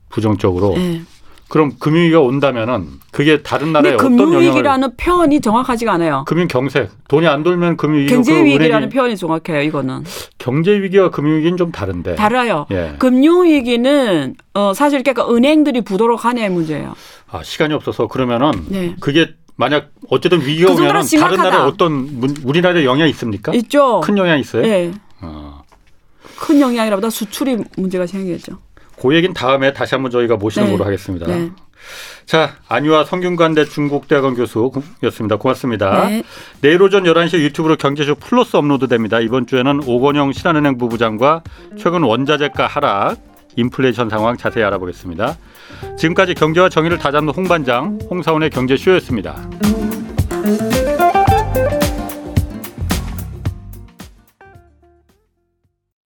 부정적으로 예. 그럼 금융 위기가 온다면은 그게 다른 나라에 어떤 영향을 금융위기라는 표현이 정확하지가 않아요. 금융 경색 돈이 안 돌면 금융 위기 경제 위기라는 표현이 정확해요. 이거는 경제 위기와 금융 위기는 좀 다른데 달라요. 예. 금융위기는 어, 사실 그러니까 은행들이 부도록 하냐의 문제예요. 아 시간이 없어서 그러면은 네. 그게 만약 어쨌든 위기가 그 오면은 다른. 나라에 어떤 문- 우리나라에 영향이 있습니까? 있죠. 큰 영향이 있어요? 예. 어. 큰 영향이라보다 수출이 문제가 생기겠죠. 그 얘기는 다음에 다시 한번 저희가 모시는 네. 걸로 하겠습니다. 네. 자, 안유아 성균관대 중국대학원 교수였습니다. 고맙습니다. 네. 내일 오전 11시 유튜브로 경제쇼 플러스 업로드됩니다. 이번 주에는 오건영 신한은행 부부장과 최근 원자재가 하락, 인플레이션 상황 자세히 알아보겠습니다. 지금까지 경제와 정의를 다잡는 홍반장, 홍사원의 경제쇼였습니다.